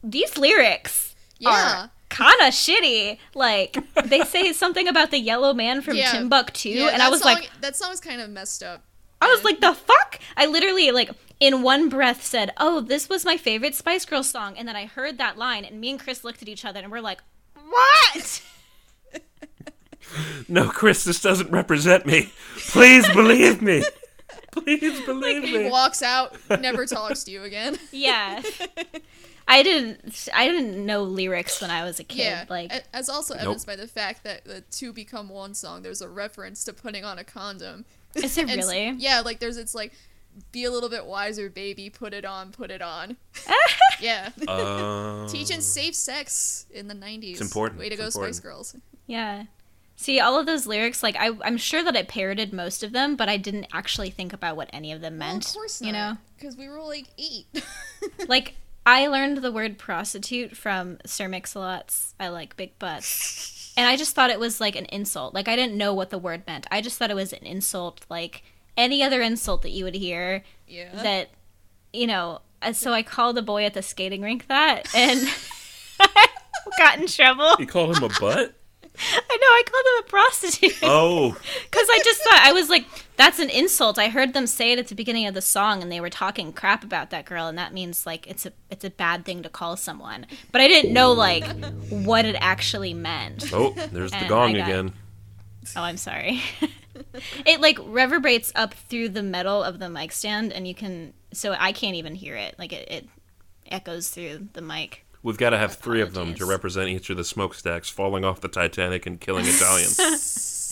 these lyrics Yeah. are kind of shitty like they say something about the yellow man from Yeah. Timbuktu Yeah, and I was song, like that song is kind of messed up. I was like, the fuck? I literally, like, in one breath said, oh, this was my favorite Spice Girls song. And then I heard that line, and me and Chris looked at each other and we're like, what? No, Chris, this doesn't represent me. Please believe me. Please believe he me. walks out, never talks to you again. Yeah. I didn't, I didn't know lyrics when I was a kid. Yeah, Like, as also evidenced by the fact that the "Two Become One" song, there's a reference to putting on a condom. is it really? Yeah, like there's it's like, be a little bit wiser, baby. Put it on, put it on. yeah, Um, teaching safe sex in the '90s. It's important, Way to it's go, important. Spice Girls. Yeah. See, all of those lyrics, like, I, I'm sure that I parroted most of them, but I didn't actually think about what any of them Well, meant. of course not. You know? because we were like eight. Like, I learned the word prostitute from Sir Mix-a-Lot's I Like Big Butts. And I just thought it was like an insult. Like, I didn't know what the word meant. I just thought it was an insult, like any other insult that you would hear yeah. that, you know. uh, So I called a boy at the skating rink that and got in trouble. You called him a butt? I know, I called him a prostitute. Oh, Because I just thought I was like, that's an insult. I heard them say it at the beginning of the song, and they were talking crap about that girl, and that means like it's a it's a bad thing to call someone. But I didn't know like what it actually meant. oh, there's the gong got- again. Oh, I'm sorry. it like reverberates up through the metal of the mic stand, and you can so I can't even hear it. Like it, it echoes through the mic. We've got to have three of them to represent each of the smokestacks falling off the Titanic and killing Italians.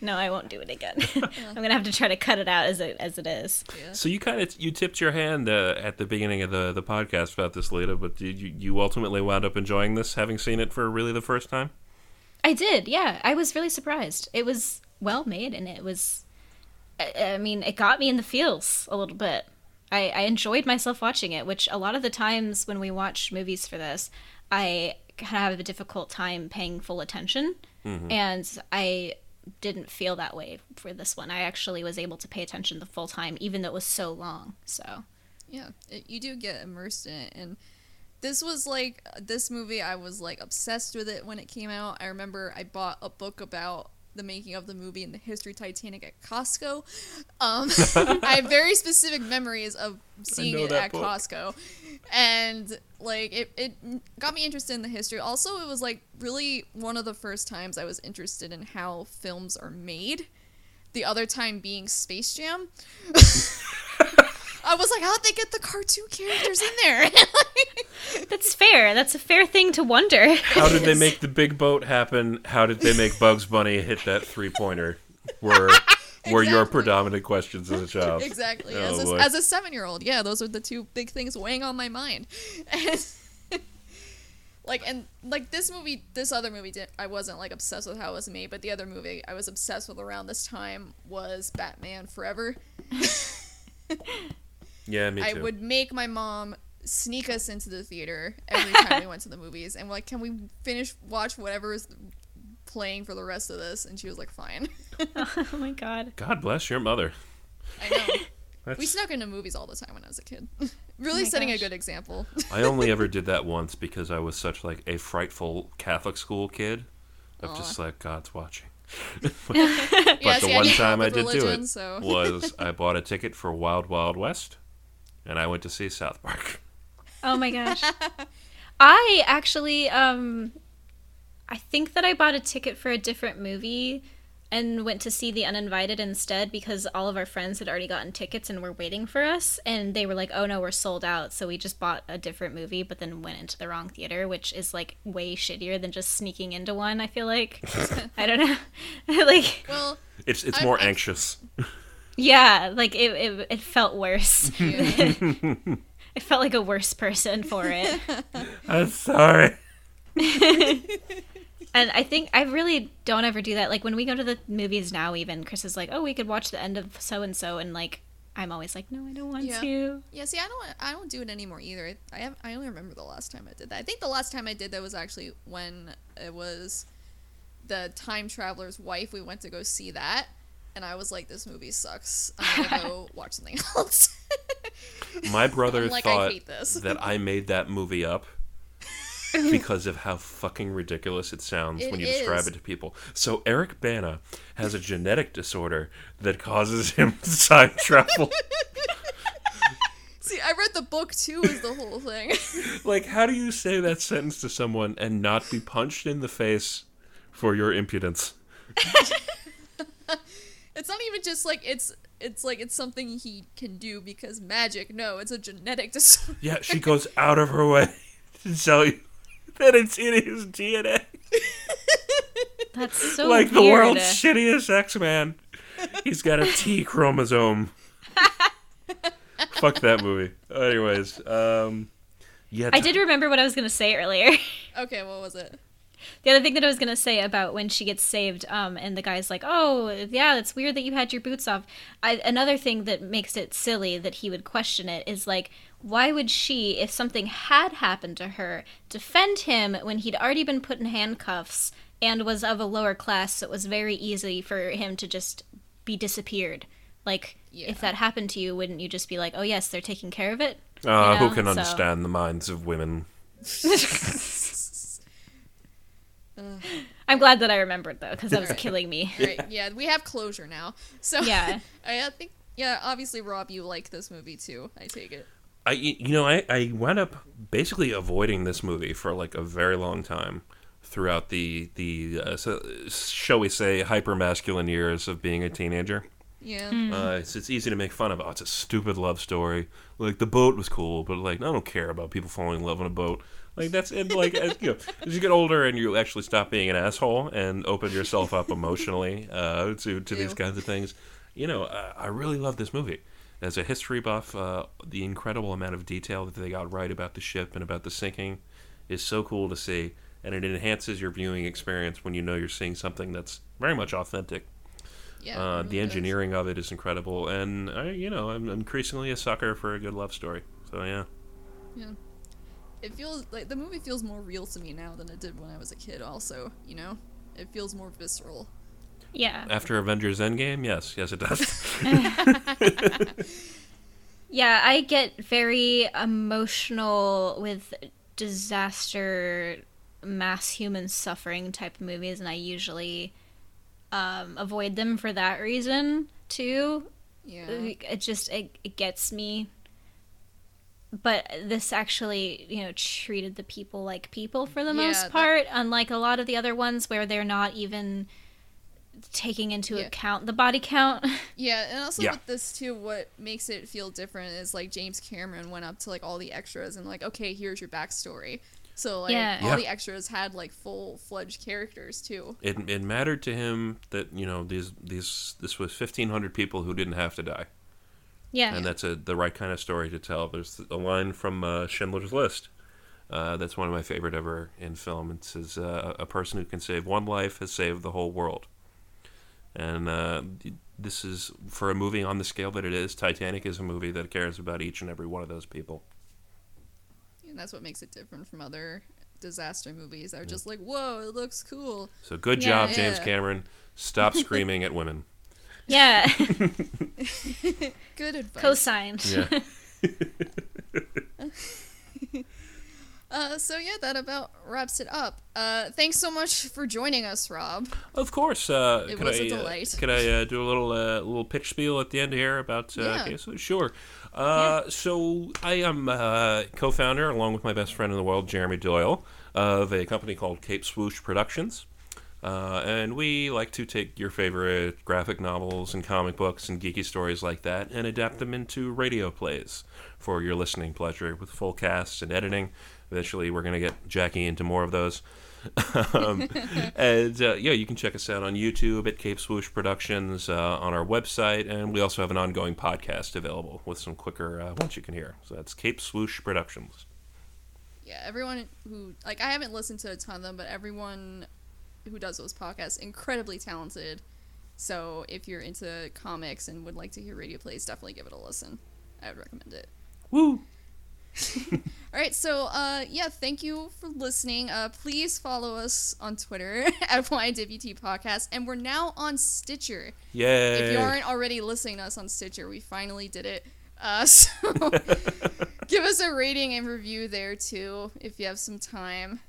No, I won't do it again. I'm gonna have to try to cut it out as it as it is. so you kind of you tipped your hand uh, at the beginning of the the podcast about this, Lita, but did you you ultimately wound up enjoying this, having seen it for really the first time? I did, yeah. I was really surprised. It was well made, and it was. I, I mean, it got me in the feels a little bit. I, I enjoyed myself watching it, which a lot of the times when we watch movies for this, I kind of have a difficult time paying full attention, mm-hmm. and I didn't feel that way for this one. I actually was able to pay attention the full time, even though it was so long. So Yeah, it, you do get immersed in it, and this was like this movie. I was like obsessed with it when it came out. I remember I bought a book about the making of the movie and the history of Titanic at Costco. Um, I have very specific memories of seeing it at book. Costco, and like it, it got me interested in the history. Also, it was like really one of the first times I was interested in how films are made. The other time being Space Jam. I was like, how'd they get the cartoon characters in there? that's fair. That's a fair thing to wonder. How did they make the big boat happen? How did they make Bugs Bunny hit that three pointer? Were were your predominant questions as a child? exactly. Oh, as, a, as a seven year old, yeah, those are the two big things weighing on my mind. like and like this movie this other movie did i wasn't like obsessed with how it was made but the other movie i was obsessed with around this time was batman forever Yeah, me too. i would make my mom sneak us into the theater every time we went to the movies and like can we finish watch whatever is playing for the rest of this and she was like fine oh my god. God bless your mother. i know That's, we snuck into movies all the time when i was a kid oh really my setting a good example I only ever did that once because I was such like a frightful Catholic school kid. Of just like God's watching. but yeah, the see, one I time I with did do it so was I bought a ticket for Wild Wild West, and I went to see South Park. Oh my gosh. I actually um I think that I bought a ticket for a different movie and went to see The Uninvited instead because all of our friends had already gotten tickets and were waiting for us and they were like, "Oh no, we're sold out." So we just bought a different movie but then went into the wrong theater, which is like way shittier than just sneaking into one, I feel like. I don't know. like well It's it's I- more I- anxious. Yeah, like it it, it felt worse. yeah. I felt like a worse person for it. I'm sorry. And I think I really don't ever do that. Like when we go to the movies now, even Chris is like, "Oh, we could watch the end of so and so," and like I'm always like, "No, I don't want Yeah. to." Yeah, see, I don't, I don't do it anymore either. I have, I only remember the last time I did that. I think the last time I did that was actually when it was the time traveler's wife. We went to go see that, and I was like, "This movie sucks. I'm gonna go watch something else." My brother like, I thought hate this. that I made that movie up because of how fucking ridiculous it sounds It when you describe it to people. So Eric Bana has a genetic disorder that causes him to time travel. see, I read the book too. Is the whole thing? like, how do you say that sentence to someone and not be punched in the face for your impudence? It's not even just like it's, it's like it's something he can do because magic. No, it's a genetic disorder. Yeah, she goes out of her way to tell you that it's in his DNA. That's so like the world's shittiest X Man. He's got a T chromosome. Fuck that movie. Anyways, um, yeah, I did remember what I was gonna say earlier. Okay, what was it? The other thing that I was gonna say about when she gets saved, um, and the guy's like, "Oh, yeah, it's weird that you had your boots off." I, another thing that makes it silly that he would question it is like, why would she, if something had happened to her, defend him when he'd already been put in handcuffs and was of a lower class, so it was very easy for him to just be disappeared. Like, Yeah. if that happened to you, wouldn't you just be like, "Oh yes, they're taking care of it"? Uh, you who know, can so- understand the minds of women? I'm glad that I remembered though, because that was killing me. Right. Yeah, we have closure now. So Yeah. I I think yeah, obviously Rob, you like this movie too. I take it. I, you know, I, I wound up basically avoiding this movie for like a very long time throughout the the uh, so, shall we say hyper masculine years of being a teenager. Yeah. Uh, it's, it's easy to make fun of. Oh, it's a stupid love story. Like the boat was cool, but like I don't care about people falling in love on a boat. Like that's and like as, you know, as you get older and you actually stop being an asshole and open yourself up emotionally uh, to to these kinds of things. You know, uh, I really love this movie. As a history buff, uh, the incredible amount of detail that they got right about the ship and about the sinking is so cool to see, and it enhances your viewing experience when you know you're seeing something that's very much authentic. Yeah. Uh, it the really does. engineering of it is incredible, and I, you know, I'm increasingly a sucker for a good love story. So yeah, Yeah. It feels like the movie feels more real to me now than it did when I was a kid. Also, you know, it feels more visceral. Yeah. after Avengers Endgame, yes, yes, it does. Yeah, I get very emotional with disaster, mass human suffering type movies, and I usually um, avoid them for that reason too. Yeah. It just it, it gets me. But this actually, you know, treated the people like people for the Yeah, most that- part, unlike a lot of the other ones where they're not even taking into Yeah. account the body count. Yeah, and also Yeah. with this too, what makes it feel different is like James Cameron went up to like all the extras and like, okay, here's your backstory. So like Yeah. all Yeah. the extras had like full fledged characters too. it it mattered to him that you know these these this was 1,500 people who didn't have to die, yeah. and that's a the right kind of story to tell. There's a line from uh, Schindler's List Uh, that's one of my favorite ever in film. It says uh, a person who can save one life has saved the whole world. And uh, this is for a movie on the scale that it is. Titanic is a movie that cares about each and every one of those people. And that's what makes it different from other disaster movies that are just like, whoa, it looks cool. So good Yeah. job, James Cameron. Stop screaming at women. Yeah, Good advice. co-signed. Yeah. Uh, so yeah, that about wraps it up. Uh, thanks so much for joining us, Rob. Of course. Uh, It could was I, a delight. Uh, could I uh, do a little uh, little pitch spiel at the end here about uh, Yeah. okay, so Sure. Uh, So I am uh, co-founder, along with my best friend in the world, Jeremy Doyle, of a company called Cape Swoosh Productions. Uh, and we like to take your favorite graphic novels and comic books and geeky stories like that and adapt them into radio plays for your listening pleasure with full casts and editing. Eventually, we're going to get Jackie into more of those. um, and uh, yeah, you can check us out on YouTube at Cape Swoosh Productions, uh, on our website, and we also have an ongoing podcast available with some quicker uh, ones you can hear. So that's Cape Swoosh Productions. Yeah, everyone who like I haven't listened to a ton of them, but everyone who does those podcasts incredibly talented. So if you're into comics and would like to hear radio plays, definitely give it a listen. I would recommend it. Woo! All right, so uh, yeah, thank you for listening. Uh, please follow us on Twitter at YWT Podcast, and we're now on Stitcher. Yeah. If you aren't already listening to us on Stitcher, we finally did it. Uh, so give us a rating and review there too if you have some time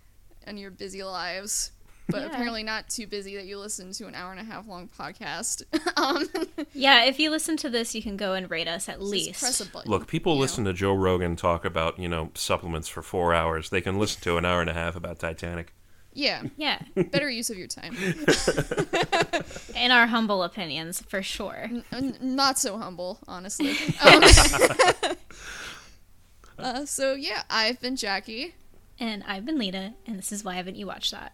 in your busy lives. But Yeah. apparently not too busy that you listen to an hour and a half long podcast. um, Yeah, if you listen to this, you can go and rate us at just least. press a button. Look, people you know. listen to Joe Rogan talk about, you know, supplements for four hours. They can listen to an hour and a half about Titanic. Yeah, Yeah, better use of your time. in our humble opinions, for sure. N- not so humble, honestly. Um, uh, so yeah, I've been Jackie. And I've been Lita, and this is why haven't you watched that?